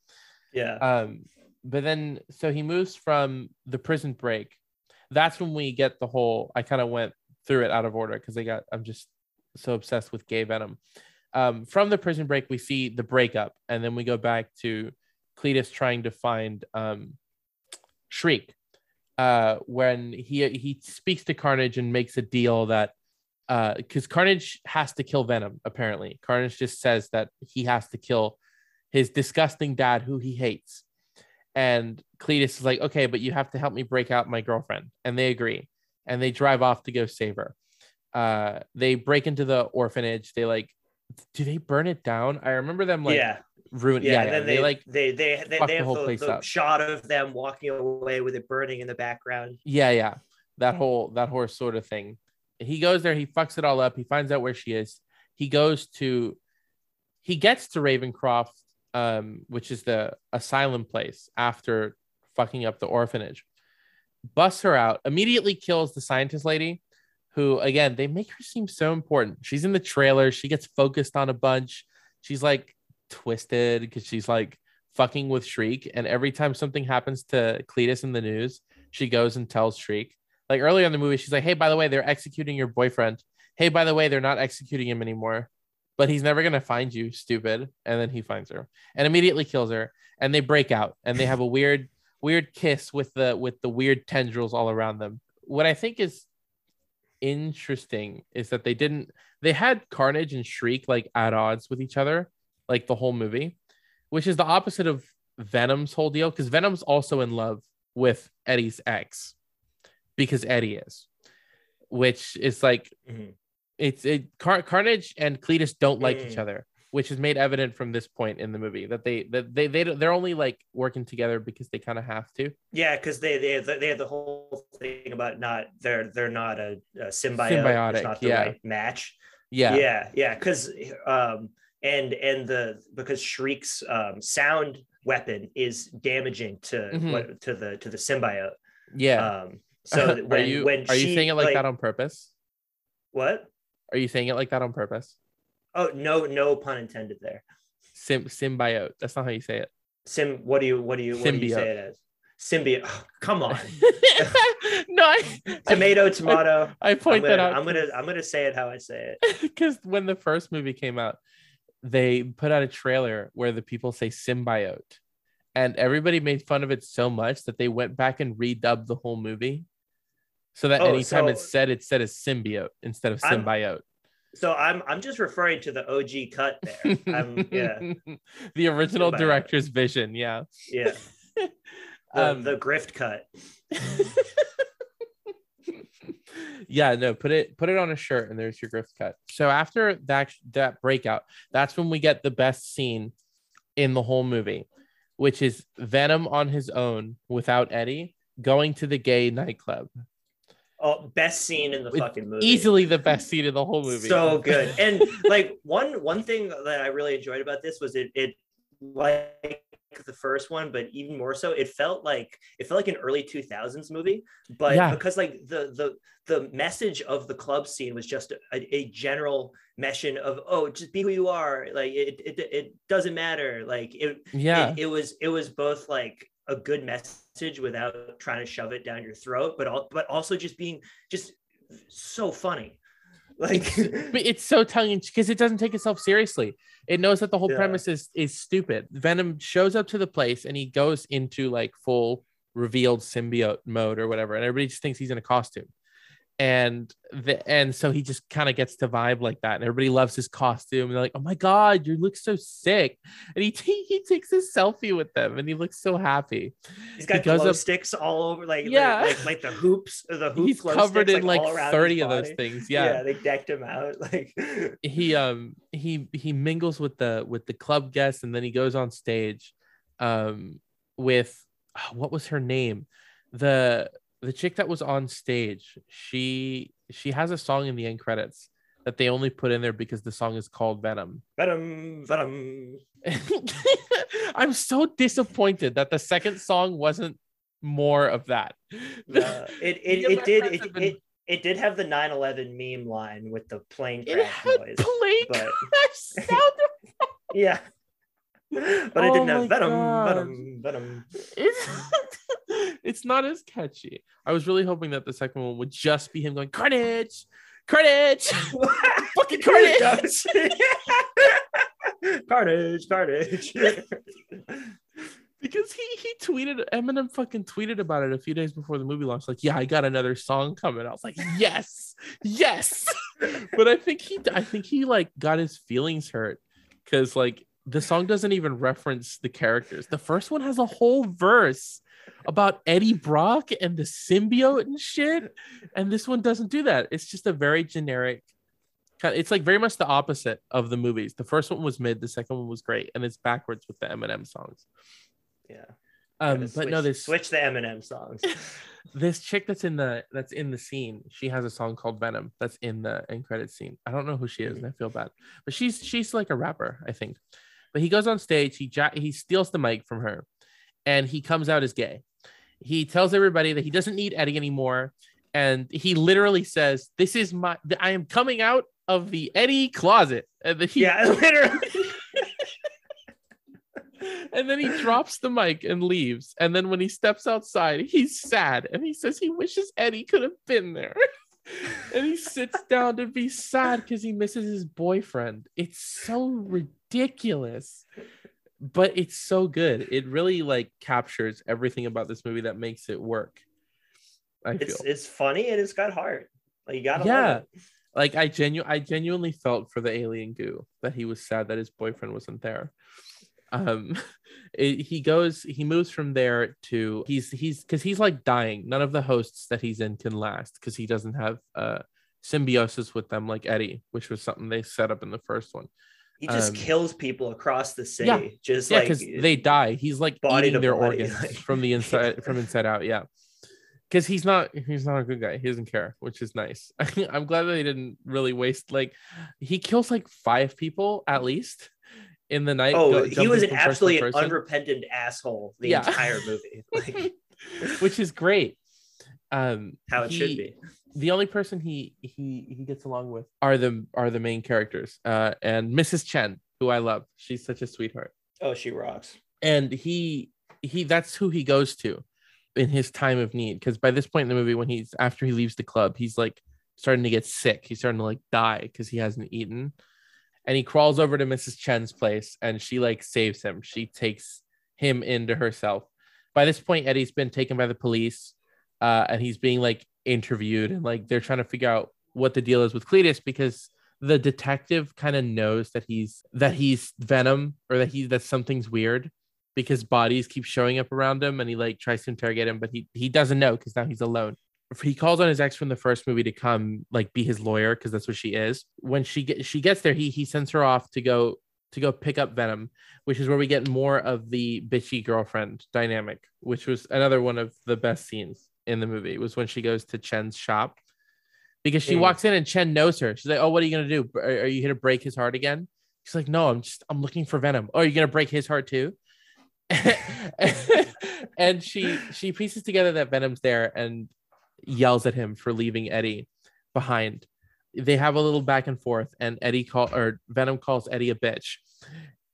[SPEAKER 4] Yeah,
[SPEAKER 3] Um, but then so he moves from the prison break. That's when we get the whole. I kind of went through it out of order because I got. I'm just so obsessed with gay venom. Um, from the prison break, we see the breakup, and then we go back to Cletus trying to find um, Shriek. Uh, when he he speaks to Carnage and makes a deal that because Carnage has to kill Venom. Apparently, Carnage just says that he has to kill his disgusting dad, who he hates. And Cletus is like, okay, but you have to help me break out my girlfriend. And they agree. And they drive off to go save her. Uh, they break into the orphanage. They like, do they burn it down? I remember them like
[SPEAKER 4] yeah,
[SPEAKER 3] ruin.
[SPEAKER 4] yeah.
[SPEAKER 3] Yeah,
[SPEAKER 4] and
[SPEAKER 3] yeah. They,
[SPEAKER 4] they,
[SPEAKER 3] like,
[SPEAKER 4] they they they, they
[SPEAKER 3] the
[SPEAKER 4] have
[SPEAKER 3] whole
[SPEAKER 4] the,
[SPEAKER 3] place
[SPEAKER 4] the
[SPEAKER 3] up.
[SPEAKER 4] shot of them walking away with it burning in the background.
[SPEAKER 3] yeah, yeah. That whole that whole sort of thing. He goes there. He fucks it all up. He finds out where she is. He goes to. He gets to Ravencroft, um, which is the asylum place after fucking up the orphanage. Busts her out. Immediately kills the scientist lady, who again they make her seem so important. She's in the trailer. She gets focused on a bunch. She's like twisted because she's like fucking with Shriek. And every time something happens to Cletus in the news, she goes and tells Shriek. Like earlier in the movie, she's like, "Hey, by the way, they're executing your boyfriend. "Hey, by the way, they're not executing him anymore, but he's never gonna find you, stupid." And then he finds her and immediately kills her. And they break out and they have a weird, weird kiss with the with the weird tendrils all around them. What I think is interesting is that they didn't. They had Carnage and Shriek like at odds with each other, like the whole movie, which is the opposite of Venom's whole deal because Venom's also in love with Eddie's ex because Eddie is, which is like
[SPEAKER 4] Mhm.
[SPEAKER 3] it's it Car- Carnage and Cletus don't like each
[SPEAKER 4] Mm.
[SPEAKER 3] other, which is made evident from this point in the movie that they that they they they're only like working together because they kind of have to.
[SPEAKER 4] Yeah, because they they have the, they have the whole thing about not they're they're not a, a symbiote.
[SPEAKER 3] Symbiotic,
[SPEAKER 4] it's not the
[SPEAKER 3] yeah.
[SPEAKER 4] right match.
[SPEAKER 3] Yeah,
[SPEAKER 4] yeah, yeah. Because um and and the because Shriek's um sound weapon is damaging to
[SPEAKER 3] Mhm.
[SPEAKER 4] what to the to the symbiote.
[SPEAKER 3] yeah.
[SPEAKER 4] Um, [LAUGHS] so when
[SPEAKER 3] are you
[SPEAKER 4] when
[SPEAKER 3] are you saying it like, that on purpose?
[SPEAKER 4] what?
[SPEAKER 3] Are you saying it like that on purpose?
[SPEAKER 4] Oh no, no pun intended there.
[SPEAKER 3] Sim symbiote. That's not how you say it.
[SPEAKER 4] Sim, what do you what do you what do you say it as? Symbiote. Oh, come on, [LAUGHS]
[SPEAKER 3] no, I, [LAUGHS]
[SPEAKER 4] tomato, tomato.
[SPEAKER 3] I
[SPEAKER 4] I'm
[SPEAKER 3] point
[SPEAKER 4] gonna,
[SPEAKER 3] that out.
[SPEAKER 4] I'm gonna I'm gonna say it how I say it. [LAUGHS]
[SPEAKER 3] because when the first movie came out, they put out a trailer where the people say symbiote, and everybody made fun of it so much that they went back and redubbed the whole movie, so that
[SPEAKER 4] Oh,
[SPEAKER 3] anytime
[SPEAKER 4] so-
[SPEAKER 3] it said it's said as symbiote instead of
[SPEAKER 4] I'm-
[SPEAKER 3] symbiote.
[SPEAKER 4] So I'm I'm just referring to the OG cut there. I'm, yeah, [LAUGHS]
[SPEAKER 3] the original
[SPEAKER 4] Symbiote.
[SPEAKER 3] director's vision. Yeah.
[SPEAKER 4] yeah. [LAUGHS] The,
[SPEAKER 3] Um,
[SPEAKER 4] the grift cut. [LAUGHS]
[SPEAKER 3] yeah no put it put it on a shirt and there's your grift cut so after that that breakout that's when we get the best scene in the whole movie which is venom on his own without eddie going to the gay nightclub
[SPEAKER 4] Oh, best scene in the
[SPEAKER 3] It's
[SPEAKER 4] fucking movie.
[SPEAKER 3] easily the best scene in the whole movie
[SPEAKER 4] So [LAUGHS] good. And like one one thing that I really enjoyed about this was it it like the first one, but even more so, it felt like it felt like an early 2000s movie. But
[SPEAKER 3] Yeah.
[SPEAKER 4] because like the the the message of the club scene was just a, a general mission of oh just be who you are like it it, it doesn't matter like it
[SPEAKER 3] yeah
[SPEAKER 4] it, it was it was both like a good message without trying to shove it down your throat but all, but also just being just so funny [LAUGHS] like
[SPEAKER 3] but it's so tongue in because it doesn't take itself seriously. It knows that the whole
[SPEAKER 4] Yeah.
[SPEAKER 3] premise is is stupid. Venom shows up to the place and he goes into like full revealed symbiote mode or whatever, and everybody just thinks he's in a costume. And the and so he just kind of gets to vibe like that, and everybody loves his costume. And they're like, "Oh my god, you look so sick!" And he t- he takes a selfie with them, and he looks so happy.
[SPEAKER 4] he's got glow
[SPEAKER 3] up-
[SPEAKER 4] sticks all over like
[SPEAKER 3] Yeah.
[SPEAKER 4] like, like the hoops the [LAUGHS] hoop
[SPEAKER 3] He's covered
[SPEAKER 4] sticks,
[SPEAKER 3] in like
[SPEAKER 4] all
[SPEAKER 3] thirty of those things. [LAUGHS]
[SPEAKER 4] yeah. they decked him out like [LAUGHS]
[SPEAKER 3] he um he he mingles with the with the club guests and then he goes on stage um with oh, what was her name the the chick that was on stage she she has a song in the end credits that they only put in there because the song is called venom.
[SPEAKER 4] Venom venom. [LAUGHS]
[SPEAKER 3] I'm so disappointed that the second song wasn't more of that.
[SPEAKER 4] Uh, it [LAUGHS] it, it did it,
[SPEAKER 3] been-
[SPEAKER 4] it, it did have the 9-11 meme line with the plane crash noise
[SPEAKER 3] plane
[SPEAKER 4] but-
[SPEAKER 3] crash sound. [LAUGHS]
[SPEAKER 4] Yeah [LAUGHS] but it
[SPEAKER 3] Oh
[SPEAKER 4] didn't have venom
[SPEAKER 3] God.
[SPEAKER 4] venom venom
[SPEAKER 3] it's [LAUGHS] it's not as catchy. I was really hoping that the second one would just be him going [LAUGHS] carnage, carnage, fucking carnage.
[SPEAKER 4] carnage, carnage.
[SPEAKER 3] because he he tweeted Eminem fucking tweeted about it a few days before the movie launched. Like, yeah, I got another song coming. I was like, yes, yes. but I think he I think he like got his feelings hurt because like the song doesn't even reference the characters. The first one has a whole verse about Eddie Brock and the symbiote and shit. And this one doesn't do that. It's just a very generic kind it's like very much the opposite of the movies. The first one was mid, the second one was great, and it's backwards with the Eminem songs.
[SPEAKER 4] yeah.
[SPEAKER 3] Um, but no,
[SPEAKER 4] switch-
[SPEAKER 3] this
[SPEAKER 4] switch the Eminem songs. [LAUGHS]
[SPEAKER 3] this chick that's in the that's in the scene she has a song called venom that's in the end credit scene i don't know who she is and i feel bad but she's she's like a rapper i think but he goes on stage he he steals the mic from her and he comes out as gay he tells everybody that he doesn't need eddie anymore and he literally says this is my i am coming out of the eddie closet and then he,
[SPEAKER 4] yeah, [LAUGHS] literally. [LAUGHS]
[SPEAKER 3] and then he drops the mic and leaves. And then when he steps outside, he's sad and he says he wishes Eddie could have been there. [LAUGHS] and he sits down to be sad because he misses his boyfriend. It's so ridiculous, but it's so good. It really like captures everything about this movie that makes it work. I feel
[SPEAKER 4] It's it's funny and it's got heart. Like you gotta
[SPEAKER 3] Yeah. like I genu I genuinely felt for the alien goo that he was sad that his boyfriend wasn't there. Um, [LAUGHS] it- he goes, he moves from there to he's he's because he's like dying. None of the hosts that he's in can last because he doesn't have uh symbiosis with them like Eddie, which was something they set up in the first one.
[SPEAKER 4] He just
[SPEAKER 3] Um,
[SPEAKER 4] kills people across the city.
[SPEAKER 3] yeah.
[SPEAKER 4] Just
[SPEAKER 3] yeah,
[SPEAKER 4] like
[SPEAKER 3] because they die. He's like
[SPEAKER 4] body
[SPEAKER 3] eating their
[SPEAKER 4] body,
[SPEAKER 3] organs
[SPEAKER 4] like- [LAUGHS]
[SPEAKER 3] from the inside from inside out. Yeah. Because he's not he's not a good guy. He doesn't care, which is nice. [LAUGHS] I'm glad that they didn't really waste like he kills like five people at least in the night.
[SPEAKER 4] Oh,
[SPEAKER 3] go-
[SPEAKER 4] he was an
[SPEAKER 3] from person to
[SPEAKER 4] absolutely an unrepentant asshole the
[SPEAKER 3] Yeah.
[SPEAKER 4] entire movie. [LAUGHS] Like
[SPEAKER 3] which is great. Um
[SPEAKER 4] how it should be.
[SPEAKER 3] The only person he he he gets along with are the are the main characters uh and mrs chen who i love. She's such a sweetheart.
[SPEAKER 4] Oh, she rocks.
[SPEAKER 3] and he he that's who he goes to in his time of need because by this point in the movie when he's after he leaves the club he's like starting to get sick. He's starting to like die because he hasn't eaten. And he crawls over to mrs chen's place and she like saves him. She takes him into herself. By this point eddie's been taken by the police uh, and he's being like interviewed and like they're trying to figure out what the deal is with cletus because the detective kind of knows that he's that he's venom or that he that something's weird because bodies keep showing up around him and he like tries to interrogate him but he he doesn't know because now he's alone. He calls on his ex from the first movie to come like be his lawyer because that's what she is. When she get she gets there he he sends her off to go to go pick up venom which is where we get more of the bitchy girlfriend dynamic which was another one of the best scenes in the movie was when she goes to chen's shop because she
[SPEAKER 4] Mm.
[SPEAKER 3] walks in and chen knows her. She's like oh what are you gonna do? Are, are you here to break his heart again? She's like no i'm just i'm looking for venom. Oh you're gonna break his heart too? [LAUGHS] And she she pieces together that venom's there and yells at him for leaving eddie behind. They have a little back and forth and eddie call or venom calls eddie a bitch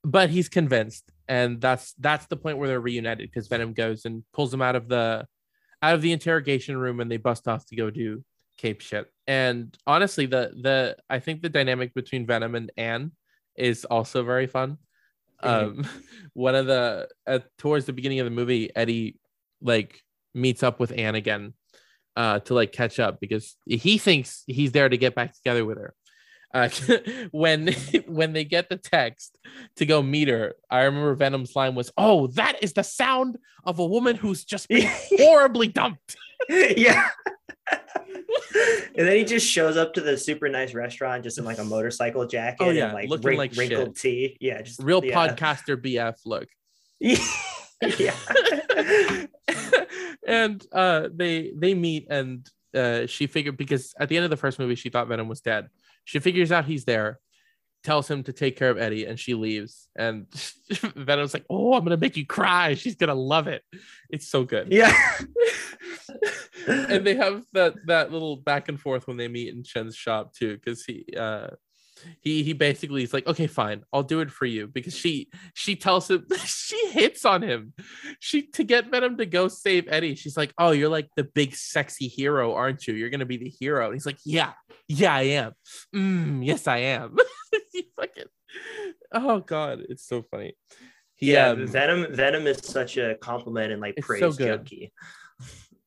[SPEAKER 3] but he's convinced. And that's that's the point where they're reunited because venom goes and pulls him out of the out of the interrogation room and they bust off to go do cape shit and honestly the the i think the dynamic between venom and anne is also very fun. Um [LAUGHS] one of the uh, towards the beginning of the movie eddie like meets up with anne again uh to like catch up because he thinks he's there to get back together with her uh [LAUGHS] when [LAUGHS] when they get the text to go meet her i remember venom's line was oh that is the sound of a woman who's just been [LAUGHS] horribly dumped
[SPEAKER 4] yeah. and then he just shows up to the super nice restaurant just in like a motorcycle jacket
[SPEAKER 3] Oh, yeah,
[SPEAKER 4] and like,
[SPEAKER 3] looking
[SPEAKER 4] wrin-
[SPEAKER 3] like
[SPEAKER 4] wrinkled tee. Yeah, just
[SPEAKER 3] real
[SPEAKER 4] yeah.
[SPEAKER 3] podcaster bf look
[SPEAKER 4] yeah.
[SPEAKER 3] and uh they they meet and uh she figured because at the end of the first movie she thought venom was dead she figures out he's there tells him to take care of eddie and she leaves. And [LAUGHS] venom's like oh i'm gonna make you cry. She's gonna love it. It's so good.
[SPEAKER 4] Yeah. [LAUGHS]
[SPEAKER 3] and they have that that little back and forth when they meet in Chen's shop too, because he uh he he basically is like, okay, fine, I'll do it for you because she she tells him [LAUGHS] she hits on him. She to get Venom to go save Eddie. She's like, oh, you're like the big sexy hero, aren't you? You're gonna be the hero. And he's like, yeah, yeah, I am. Mm, yes, I am. [LAUGHS] fucking oh god, it's so funny. He,
[SPEAKER 4] yeah,
[SPEAKER 3] um,
[SPEAKER 4] Venom Venom is such a compliment and like praise
[SPEAKER 3] so
[SPEAKER 4] junkie.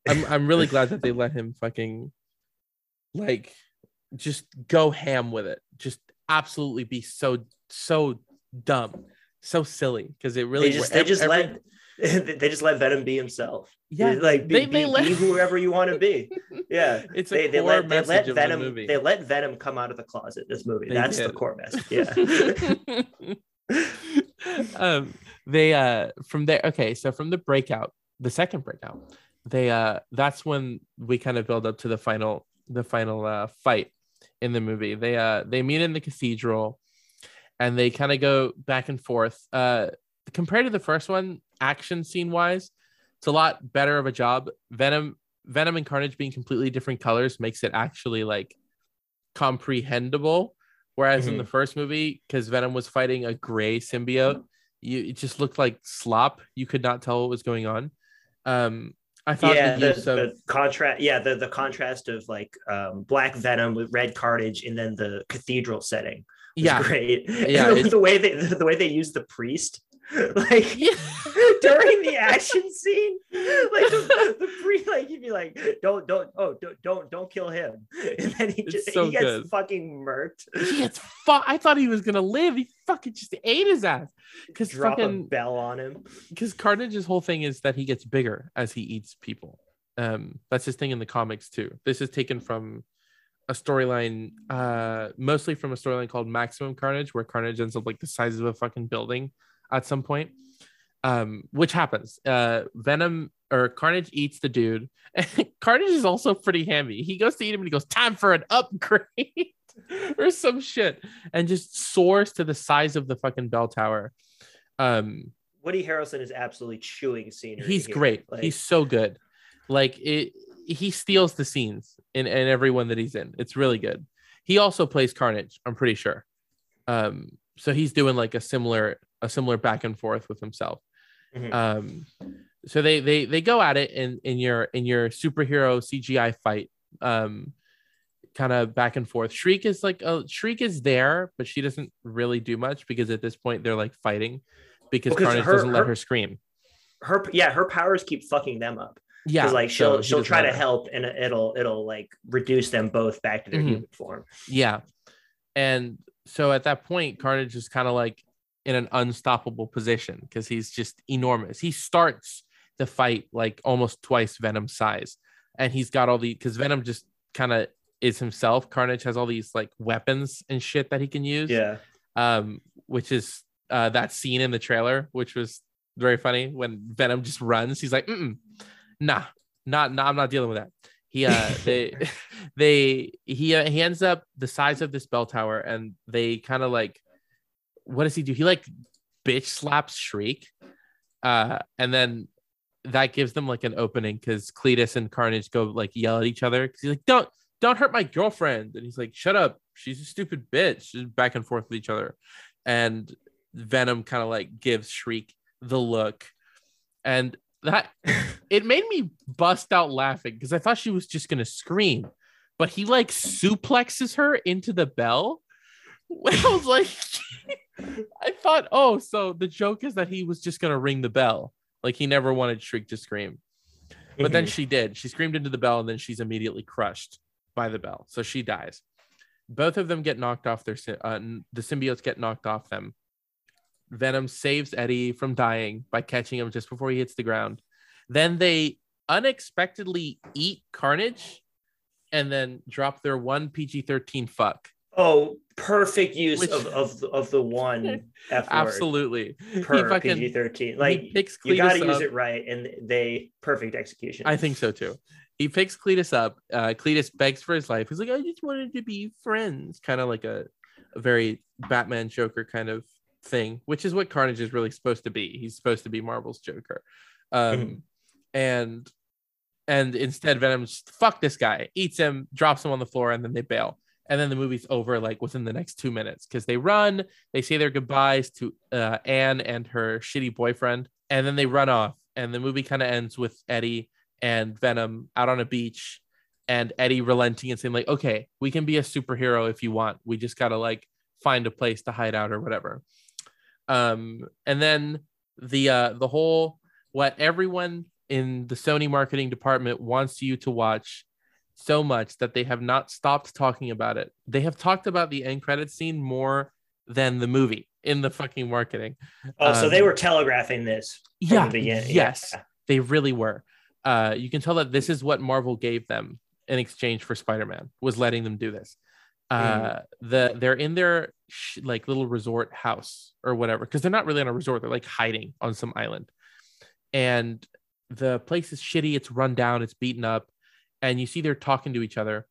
[SPEAKER 3] I'm I'm really [LAUGHS] glad that they let him fucking like just go ham with it. Just absolutely be so so dumb, so silly because it really
[SPEAKER 4] they just they just
[SPEAKER 3] every-
[SPEAKER 4] let [LAUGHS] they just let Venom be himself.
[SPEAKER 3] yeah
[SPEAKER 4] like be,
[SPEAKER 3] they-
[SPEAKER 4] be,
[SPEAKER 3] they let-
[SPEAKER 4] be whoever you want to be. [LAUGHS] Yeah.
[SPEAKER 3] it's a
[SPEAKER 4] They, they let they let Venom
[SPEAKER 3] the movie.
[SPEAKER 4] they let Venom come out of the closet. This movie
[SPEAKER 3] They
[SPEAKER 4] that's the core message. Yeah. [LAUGHS]
[SPEAKER 3] um they uh from there okay so from the breakout the second breakout they uh that's when we kind of build up to the final the final uh fight in the movie. They uh they meet in the cathedral and they kind of go back and forth. Uh compared to the first one action scene wise it's a lot better of a job. Venom venom and carnage being completely different colors makes it actually like comprehensible. Whereas in
[SPEAKER 4] Mhm.
[SPEAKER 3] the first movie because venom was fighting a gray symbiote you it just looked like slop. You could not tell what was going on. Um I thought
[SPEAKER 4] yeah,
[SPEAKER 3] the
[SPEAKER 4] the,
[SPEAKER 3] of
[SPEAKER 4] the contrast. Yeah, the the contrast of like um, Black Venom with Red Carnage, and then the cathedral setting.
[SPEAKER 3] Yeah,
[SPEAKER 4] great. [LAUGHS]
[SPEAKER 3] Yeah,
[SPEAKER 4] the way they the way they use the priest, [LAUGHS] like
[SPEAKER 3] yeah. [LAUGHS]
[SPEAKER 4] during the [LAUGHS] action scene, like the, the priest, like he'd be like, "Don't, don't, oh, don't, don't, don't kill him," and then he
[SPEAKER 3] It's
[SPEAKER 4] just
[SPEAKER 3] so
[SPEAKER 4] he gets
[SPEAKER 3] good.
[SPEAKER 4] fucking murked.
[SPEAKER 3] he gets fu- I thought he was gonna live. He fucking just ate his ass. Because
[SPEAKER 4] Drop a
[SPEAKER 3] fucking
[SPEAKER 4] bell on him.
[SPEAKER 3] because Carnage's whole thing is that he gets bigger as he eats people. Um, that's his thing in the comics too. This is taken from a storyline, uh, mostly from a storyline called Maximum Carnage, where Carnage ends up like the size of a fucking building at some point. Um, which happens. Uh, Venom or Carnage eats the dude. [LAUGHS] Carnage is also pretty hammy. He goes to eat him and he goes, "Time for an [LAUGHS] upgrade." [LAUGHS] or some shit and just soars to the size of the fucking bell tower um
[SPEAKER 4] Woody Harrelson is absolutely chewing scenery.
[SPEAKER 3] he's
[SPEAKER 4] here.
[SPEAKER 3] great
[SPEAKER 4] Like,
[SPEAKER 3] he's so good like it he steals the scenes in, in everyone that he's in it's really good he also plays carnage i'm pretty sure um so he's doing like a similar a similar back and forth with himself
[SPEAKER 4] Mhm.
[SPEAKER 3] um so they they they go at it in in your in your superhero cgi fight um kind of back and forth shriek is like a shriek is there but she doesn't really do much because at this point they're like fighting because
[SPEAKER 4] Well, 'cause
[SPEAKER 3] carnage
[SPEAKER 4] her-
[SPEAKER 3] doesn't let
[SPEAKER 4] her-
[SPEAKER 3] her scream
[SPEAKER 4] her yeah, her powers keep fucking them up.
[SPEAKER 3] yeah
[SPEAKER 4] like she'll
[SPEAKER 3] he
[SPEAKER 4] she'll try to
[SPEAKER 3] her.
[SPEAKER 4] help and it'll it'll like reduce them both back to their
[SPEAKER 3] Mhm.
[SPEAKER 4] human form.
[SPEAKER 3] Yeah. And so at that point, Carnage is kind of like in an unstoppable position because he's just enormous. He starts the fight like almost twice Venom's size. And he's got all the because Venom just kind of is himself. Carnage has all these like weapons and shit that he can use.
[SPEAKER 4] Yeah.
[SPEAKER 3] Um, which is uh that scene in the trailer, which was very funny when Venom just runs. He's like, nah, not, nah, I'm not dealing with that. He uh [LAUGHS] they [LAUGHS] they he uh, he ends up the size of this bell tower and they kind of like what does he do? He like bitch slaps Shriek. Uh and then that gives them like an opening because Cletus and Carnage go like yell at each other. He's like, Don't don't hurt my girlfriend. And he's like, Shut up. She's a stupid bitch. Just back and forth with each other. And Venom kind of like gives Shriek the look. And that [LAUGHS] it made me bust out laughing because I thought she was just gonna scream, but he like suplexes her into the bell. [LAUGHS] I was like, [LAUGHS] I thought, oh, so the joke is that he was just gonna ring the bell, like he never wanted Shriek to scream, but then
[SPEAKER 4] Mhm.
[SPEAKER 3] she did. She screamed into the bell, and then she's immediately crushed by the bell, so she dies. Both of them get knocked off their uh, the symbiotes get knocked off them. Venom saves Eddie from dying by catching him just before he hits the ground. Then they unexpectedly eat Carnage and then drop their one PG 13 fuck.
[SPEAKER 4] Oh, perfect use
[SPEAKER 3] Which-
[SPEAKER 4] of, of the- of the one [LAUGHS] F
[SPEAKER 3] Absolutely.
[SPEAKER 4] per PG thirteen. Like you got to use it right, and they perfect execution.
[SPEAKER 3] I think so too. He picks Cletus up. Uh, Cletus begs for his life. He's like, I just wanted to be friends. Kind of like a, a very Batman Joker kind of thing, which is what Carnage is really supposed to be. He's supposed to be Marvel's Joker. Um,
[SPEAKER 4] Mhm.
[SPEAKER 3] And and instead Venom just fuck this guy, eats him, drops him on the floor, and then they bail. And then the movie's over like within the next two minutes because they run, they say their goodbyes to uh, Anne and her shitty boyfriend, and then they run off. And the movie kind of ends with Eddie and Venom out on a beach, and Eddie relenting and saying like, "Okay, we can be a superhero if you want. We just gotta like find a place to hide out or whatever." Um, and then the uh, the whole what everyone in the Sony marketing department wants you to watch so much that they have not stopped talking about it. They have talked about the end credit scene more than the movie in the fucking marketing.
[SPEAKER 4] oh, so they
[SPEAKER 3] um,
[SPEAKER 4] were telegraphing this from
[SPEAKER 3] Yeah,
[SPEAKER 4] the beginning.
[SPEAKER 3] yes,
[SPEAKER 4] Yeah.
[SPEAKER 3] they really were. Uh, you can tell that this is what Marvel gave them in exchange for Spider-Man was letting them do this. Uh, the they're in their sh- like little resort house or whatever because they're not really on a resort. They're like hiding on some island, and the place is shitty. It's run down. It's beaten up, and you see they're talking to each other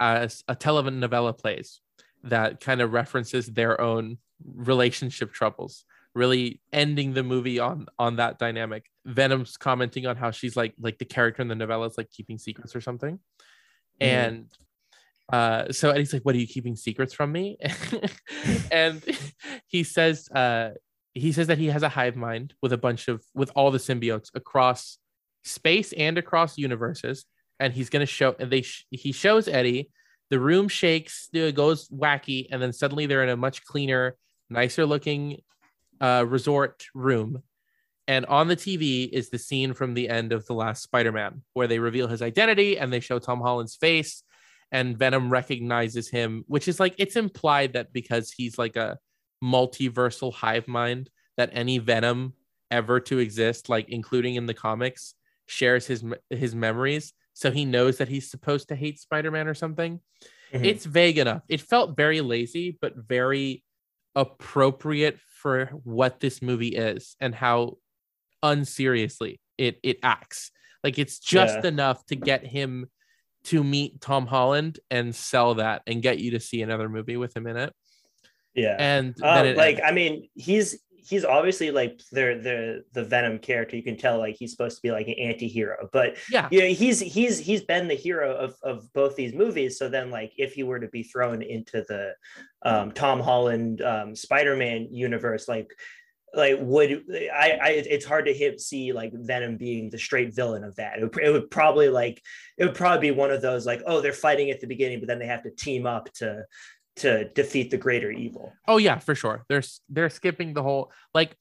[SPEAKER 3] as a telenovela plays that kind of references their own relationship troubles really ending the movie on on that dynamic. Venom's commenting on how she's like like the character in the novella is like keeping secrets or something. And uh so eddie's like what are you keeping secrets from me? [LAUGHS] And he says uh he says that he has a hive mind with a bunch of with all the symbiotes across space and across universes. And he's gonna show. And they sh- he shows Eddie. The room shakes, it goes wacky, and then suddenly they're in a much cleaner, nicer looking uh, resort room. And on the TV is the scene from the end of the last Spider-Man, where they reveal his identity and they show Tom Holland's face, and Venom recognizes him, which is like it's implied that because he's like a multiversal hive mind, that any Venom ever to exist, like including in the comics, shares his his memories. So he knows that he's supposed to hate Spider-Man or something.
[SPEAKER 4] Mhm.
[SPEAKER 3] It's vague enough. It felt very lazy, but very appropriate for what this movie is and how unseriously it it acts. Like it's just
[SPEAKER 4] Yeah.
[SPEAKER 3] enough to get him to meet Tom Holland and sell that and get you to see another movie with him in it.
[SPEAKER 4] yeah.
[SPEAKER 3] And
[SPEAKER 4] Um, like
[SPEAKER 3] ends.
[SPEAKER 4] I mean, he's he's obviously like the the the Venom character. You can tell like he's supposed to be like an anti-hero, but
[SPEAKER 3] yeah,
[SPEAKER 4] yeah, he's he's he's been the hero of of both these movies. So then, like, if he were to be thrown into the um, Tom Holland um, Spider-Man universe, like. Like would I, I? It's hard to hit see like Venom being the straight villain of that. It would, it would probably like it would probably be one of those like oh they're fighting at the beginning, but then they have to team up to to defeat the greater evil.
[SPEAKER 3] Oh yeah, for sure. They're they're skipping the whole like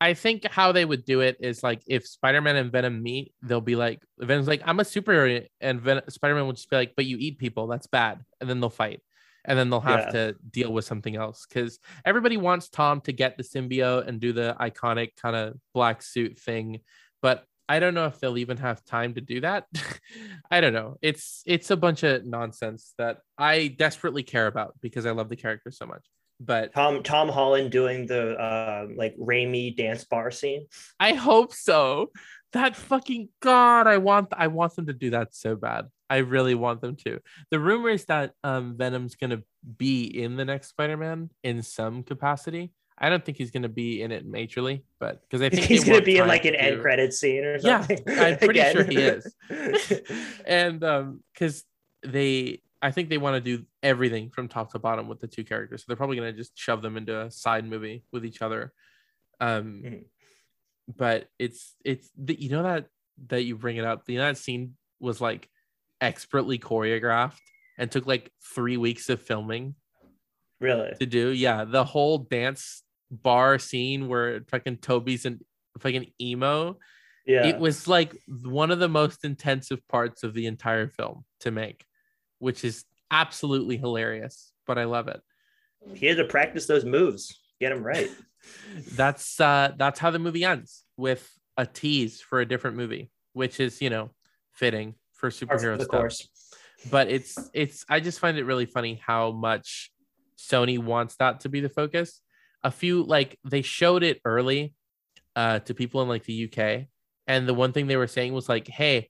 [SPEAKER 3] I think how they would do it is like if Spider-Man and Venom meet, they'll be like Venom's like I'm a superhero and Ven- Spider-Man would just be like but you eat people, that's bad. And then they'll fight. And then they'll have
[SPEAKER 4] Yeah.
[SPEAKER 3] to deal with something else cuz everybody wants Tom to get the symbiote and do the iconic kind of black suit thing, but I don't know if they'll even have time to do that. [LAUGHS] I don't know. It's it's a bunch of nonsense that I desperately care about because I love the character so much. But
[SPEAKER 4] Tom Tom Holland doing the uh, like Raimi dance bar scene.
[SPEAKER 3] I hope so. That fucking god, I want I want them to do that so bad. I really want them to. The rumor is that um, Venom's gonna be in the next Spider-Man in some capacity. I don't think he's gonna be in it majorly, but because I [LAUGHS] think
[SPEAKER 4] He's
[SPEAKER 3] they
[SPEAKER 4] gonna be in like an
[SPEAKER 3] to
[SPEAKER 4] end
[SPEAKER 3] do-
[SPEAKER 4] credit scene or something. Yeah. [LAUGHS]
[SPEAKER 3] I'm pretty sure he is. [LAUGHS] and um because they i think they want to do everything from top to bottom with the two characters so they're probably going to just shove them into a side movie with each other um
[SPEAKER 4] Mhm.
[SPEAKER 3] but it's it's the, you know that that you bring it up you know that scene was like expertly choreographed and took like three weeks of filming
[SPEAKER 4] really?
[SPEAKER 3] to do yeah the whole dance bar scene where fucking Tobey's and fucking emo
[SPEAKER 4] Yeah.
[SPEAKER 3] it was like one of the most intensive parts of the entire film to make, which is absolutely hilarious. But I love it.
[SPEAKER 4] he had to practice those moves, get them right. [LAUGHS]
[SPEAKER 3] That's uh that's how the movie ends with a tease for a different movie, which is you know fitting for superhero
[SPEAKER 4] of
[SPEAKER 3] stuff.
[SPEAKER 4] course.
[SPEAKER 3] But it's it's I just find it really funny how much Sony wants that to be the focus. A few like they showed it early uh to people in like the UK and the one thing they were saying was like hey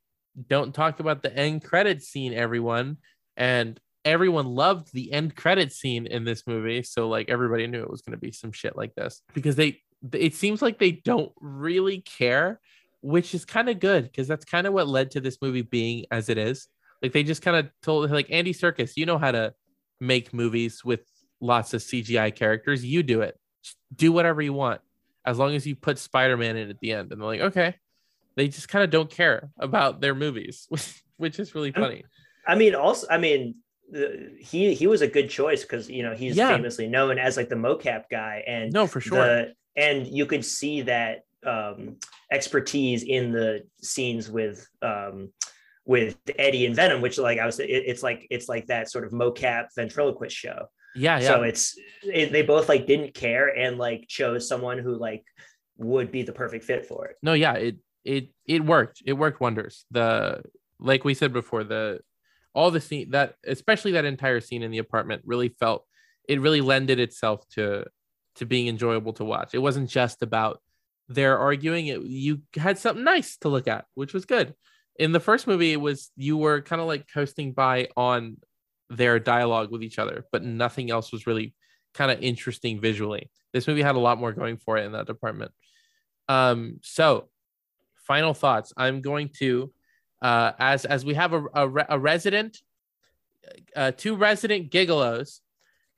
[SPEAKER 3] don't talk about the end credit scene everyone. And everyone loved the end credit scene in this movie. So like everybody knew it was going to be some shit like this. Because they it seems like they don't really care which is kind of good because that's kind of what led to this movie being as it is. Like they just kind of told like Andy Serkis, you know how to make movies with lots of CGI characters. You do it. Just do whatever you want as long as you put Spider-Man in at the end. And they're like, okay. They just kind of don't care about their movies, [LAUGHS] which is really funny.
[SPEAKER 4] I mean, also, I mean, the, he he was a good choice because you know he's
[SPEAKER 3] Yeah.
[SPEAKER 4] famously known as like the mocap guy, and
[SPEAKER 3] No, for sure.
[SPEAKER 4] the and you could see that um, expertise in the scenes with um, with Eddie and Venom, which like I was, it, it's like it's like that sort of mocap ventriloquist show.
[SPEAKER 3] Yeah, yeah.
[SPEAKER 4] So it's it, they both like didn't care and like chose someone who like would be the perfect fit for it.
[SPEAKER 3] no yeah it it it worked. It worked wonders. The like we said before the all the scene that especially that entire scene in the apartment really felt it really lended itself to to being enjoyable to watch. It wasn't just about their arguing. It you had something nice to look at which was good. In the first movie it was you were kind of like coasting by on their dialogue with each other but nothing else was really kind of interesting visually. This movie had a lot more going for it in that department. Um so final thoughts. I'm going to uh as as we have a a, re- a resident uh two resident gigolos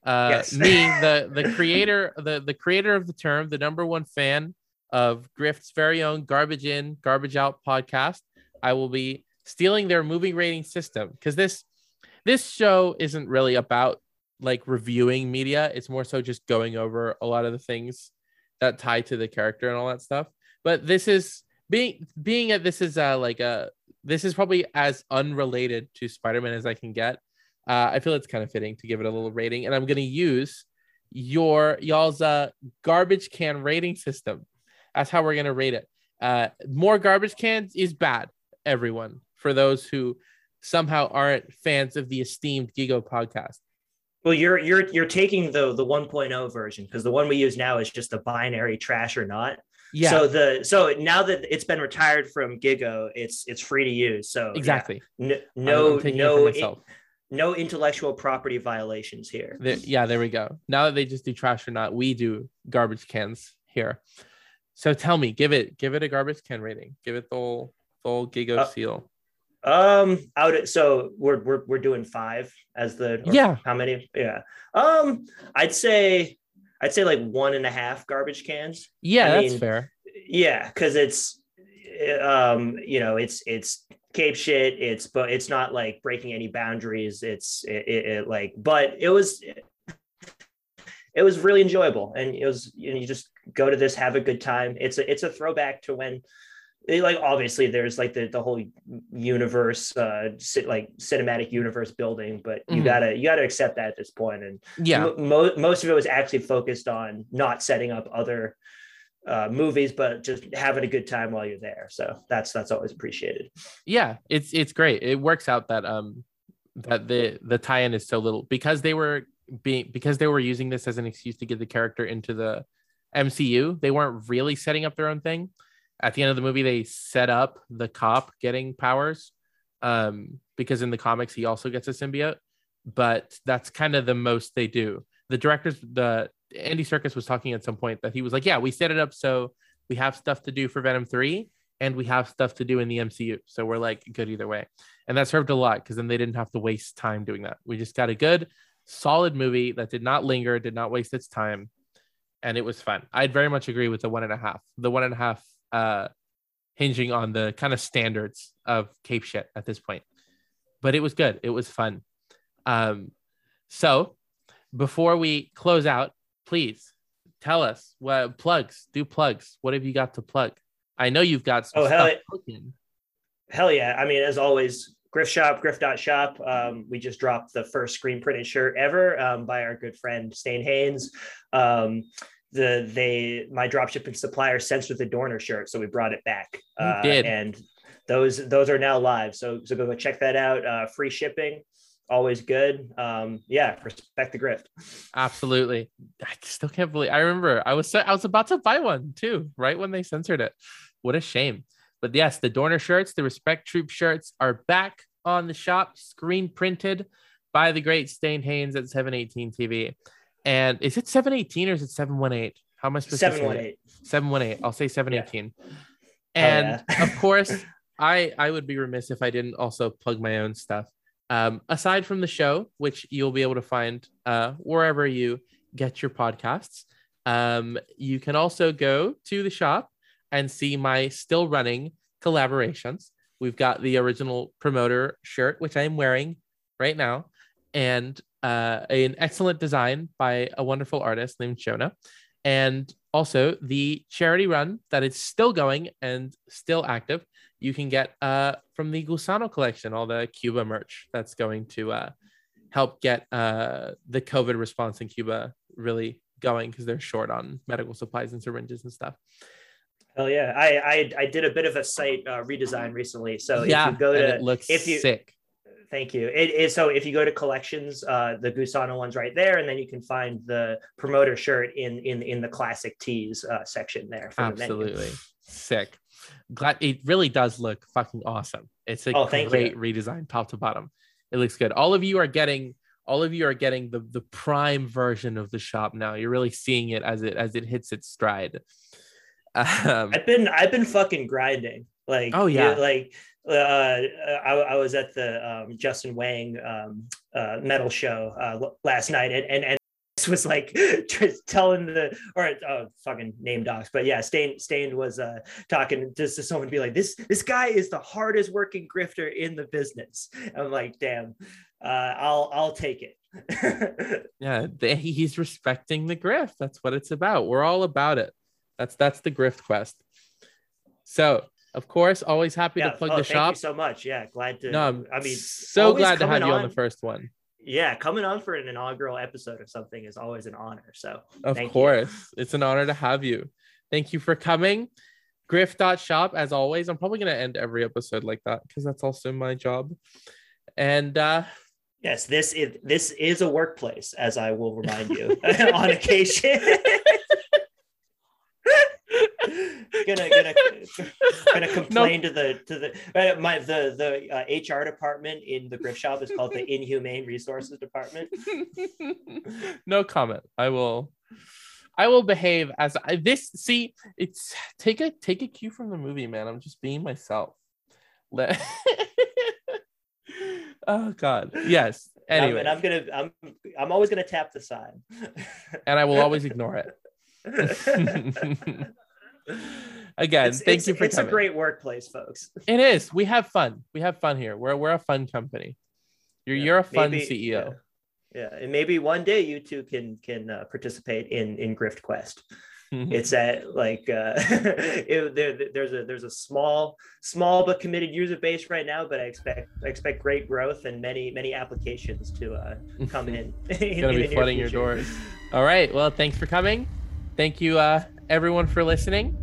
[SPEAKER 3] uh
[SPEAKER 4] Yes.
[SPEAKER 3] me [LAUGHS] the the creator the the creator of the term the number one fan of grift's very own garbage in garbage out podcast I will be stealing their movie rating system. Because this this show isn't really about like reviewing media. It's more so just going over a lot of the things that tie to the character and all that stuff. But this is being being at this is uh like a this is probably as unrelated to Spider-Man as I can get. Uh, I feel it's kind of fitting to give it a little rating, and I'm gonna use your y'all's uh garbage can rating system. That's how we're gonna rate it. Uh, more garbage cans is bad, everyone. For those who somehow aren't fans of the esteemed Gigo podcast.
[SPEAKER 4] Well, you're you're you're taking the the 1.0 version because the one we use now is just a binary trash or not.
[SPEAKER 3] Yeah.
[SPEAKER 4] So the so now that it's been retired from Gigo, it's it's free to use. So yeah.
[SPEAKER 3] exactly.
[SPEAKER 4] no
[SPEAKER 3] I'm
[SPEAKER 4] no no, no intellectual property violations here.
[SPEAKER 3] There- yeah, there we go. Now that they just do trash or not, we do garbage cans here. So tell me, give it give it a garbage can rating. Give it the whole the whole Gigo
[SPEAKER 4] Uh,
[SPEAKER 3] seal.
[SPEAKER 4] Um, out so we're we're we're doing five as the
[SPEAKER 3] Yeah.
[SPEAKER 4] How many? Yeah. Um, I'd say I'd say like one and a half garbage cans.
[SPEAKER 3] Yeah,
[SPEAKER 4] I
[SPEAKER 3] that's
[SPEAKER 4] mean,
[SPEAKER 3] fair.
[SPEAKER 4] Yeah, because it's um you know it's it's cape shit. It's but it's not like breaking any boundaries. It's it, it, it like but it was. It was really enjoyable, and it was you, know, you just go to this, have a good time. It's a it's a throwback to when they, like obviously there's like the, the whole universe uh like cinematic universe building but you
[SPEAKER 3] Mhm.
[SPEAKER 4] gotta you gotta accept that at this point and
[SPEAKER 3] Yeah,
[SPEAKER 4] mo- most of it was actually focused on not setting up other uh movies but just having a good time while you're there so that's that's always appreciated
[SPEAKER 3] yeah, it's it's great. It works out that um that the the tie-in is so little because they were being because they were using this as an excuse to get the character into the MCU. They weren't really setting up their own thing. At the end of the movie, they set up the cop getting powers um, because in the comics he also gets a symbiote. But that's kind of the most they do. The directors, the Andy Serkis was talking at some point that he was like, "Yeah, we set it up so we have stuff to do for Venom three, and we have stuff to do in the MCU. So we're like good either way." And that served a lot because then they didn't have to waste time doing that. We just got a good, solid movie that did not linger, did not waste its time, and it was fun. I'd very much agree with the one and a half. The one and a half uh hinging on the kind of standards of Cape shit at this point. But it was good. It was fun. Um so before we close out, please tell us what plugs, do plugs. What have you got to plug? I know you've got some
[SPEAKER 4] Oh, hell
[SPEAKER 3] stuff
[SPEAKER 4] yeah.
[SPEAKER 3] cooking.
[SPEAKER 4] hell yeah i mean as always griff shop griff.shop um, we just dropped the first screen printed shirt ever um, by our good friend stain haynes um, the they my dropshipping supplier censored the dorner shirt so we brought it back uh,
[SPEAKER 3] did.
[SPEAKER 4] and those those are now live so so go check that out uh, free shipping always good um, yeah respect the grift
[SPEAKER 3] Absolutely. I still can't believe I remember I was I was about to buy one too, right when they censored it. What a shame. But yes, the Dorner shirts, the Respect Troop shirts are back on the shop, screen printed by the great Stain Haynes at 718 TV. And is it 718 or is it 718? How am I supposed to say it?
[SPEAKER 4] 718
[SPEAKER 3] 718. I'll say 718.
[SPEAKER 4] Hell
[SPEAKER 3] And
[SPEAKER 4] yeah.
[SPEAKER 3] of course, [LAUGHS] I I would be remiss if I didn't also plug my own stuff. Um, aside from the show, which you'll be able to find uh, wherever you get your podcasts, um, you can also go to the shop and see my still running collaborations. We've got the original promoter shirt, which I am wearing right now, and uh, an excellent design by a wonderful artist named Shona, and also the charity run that is still going and still active. You can get uh, from the Gusano collection all the Cuba merch that's going to uh, help get uh, the COVID response in Cuba really going because they're short on medical supplies and syringes and stuff.
[SPEAKER 4] Hell yeah! I, I I did a bit of a site uh, redesign recently. So
[SPEAKER 3] yeah,
[SPEAKER 4] if you go to
[SPEAKER 3] it looks
[SPEAKER 4] if you
[SPEAKER 3] sick.
[SPEAKER 4] Thank you. It is so if you go to collections, uh, the Gusano one's right there, and then you can find the promoter shirt in in in the classic tees uh, section there. For The.
[SPEAKER 3] Absolutely sick. Glad it really does look fucking awesome. It's a
[SPEAKER 4] Oh,
[SPEAKER 3] great
[SPEAKER 4] you.
[SPEAKER 3] redesign, top to bottom. It looks good. All of you are getting all of you are getting the the prime version of the shop now. You're really seeing it as it as it hits its stride. [LAUGHS] Um,
[SPEAKER 4] I've been I've been fucking grinding. Like
[SPEAKER 3] Oh, yeah.
[SPEAKER 4] like uh, I, I was at the um, Justin Wang um, uh, metal show uh, last night, and and, and [LAUGHS] was like telling the or oh fucking name Docs, but yeah, Stained Stained was uh talking just to someone be like this this guy is the hardest working grifter in the business. I'm like, damn, uh, I'll I'll take it. [LAUGHS]
[SPEAKER 3] Yeah, he's respecting the grift. That's what it's about. We're all about it. That's that's the grift quest. So, of course, always happy
[SPEAKER 4] yeah,
[SPEAKER 3] to plug
[SPEAKER 4] oh,
[SPEAKER 3] the
[SPEAKER 4] thank
[SPEAKER 3] shop.
[SPEAKER 4] you so much. Yeah, glad to.
[SPEAKER 3] No, I'm
[SPEAKER 4] I mean,
[SPEAKER 3] so glad to have you on the first one.
[SPEAKER 4] yeah, coming on for an inaugural episode of something is always an honor. So,
[SPEAKER 3] Of
[SPEAKER 4] thank you.
[SPEAKER 3] course. It's an honor to have you. Thank you for coming. Griff.shop, as always. I'm probably going to end every episode like that because that's also my job. And uh,
[SPEAKER 4] Yes, this is this is a workplace, as I will remind you [LAUGHS] [LAUGHS] on occasion. Gonna gonna [LAUGHS] gonna complain to the to the uh, my the the uh, HR department in the grift shop is called the [LAUGHS] Inhumane Resources Department. [LAUGHS]
[SPEAKER 3] no comment. I will. I will behave as I this see it's take a take a cue from the movie, man. I'm just being myself. Let oh god. Yes. Anyway,
[SPEAKER 4] and I'm gonna I'm I'm always gonna tap the sign.
[SPEAKER 3] and I will always ignore it. Again,
[SPEAKER 4] it's,
[SPEAKER 3] thank
[SPEAKER 4] it's-
[SPEAKER 3] you for coming.
[SPEAKER 4] it's
[SPEAKER 3] coming.
[SPEAKER 4] a great workplace, folks.
[SPEAKER 3] It is. We have fun. We have fun here. We're we're a fun company. You're
[SPEAKER 4] Yeah,
[SPEAKER 3] you're a fun
[SPEAKER 4] maybe-
[SPEAKER 3] CEO.
[SPEAKER 4] Yeah. Yeah, and maybe one day you two can can uh, participate in in Grift Quest. [LAUGHS] it's at like uh [LAUGHS] it, there, there's a there's a small small but committed user base right now but i expect i expect great growth and many many applications to uh come [LAUGHS] in, in
[SPEAKER 3] gonna
[SPEAKER 4] in
[SPEAKER 3] be flooding your doors. All right. Well, thanks for coming. Thank you, uh, everyone, for listening,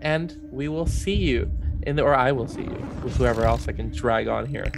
[SPEAKER 3] and we will see you in the, or I will see you with whoever else I can drag on here.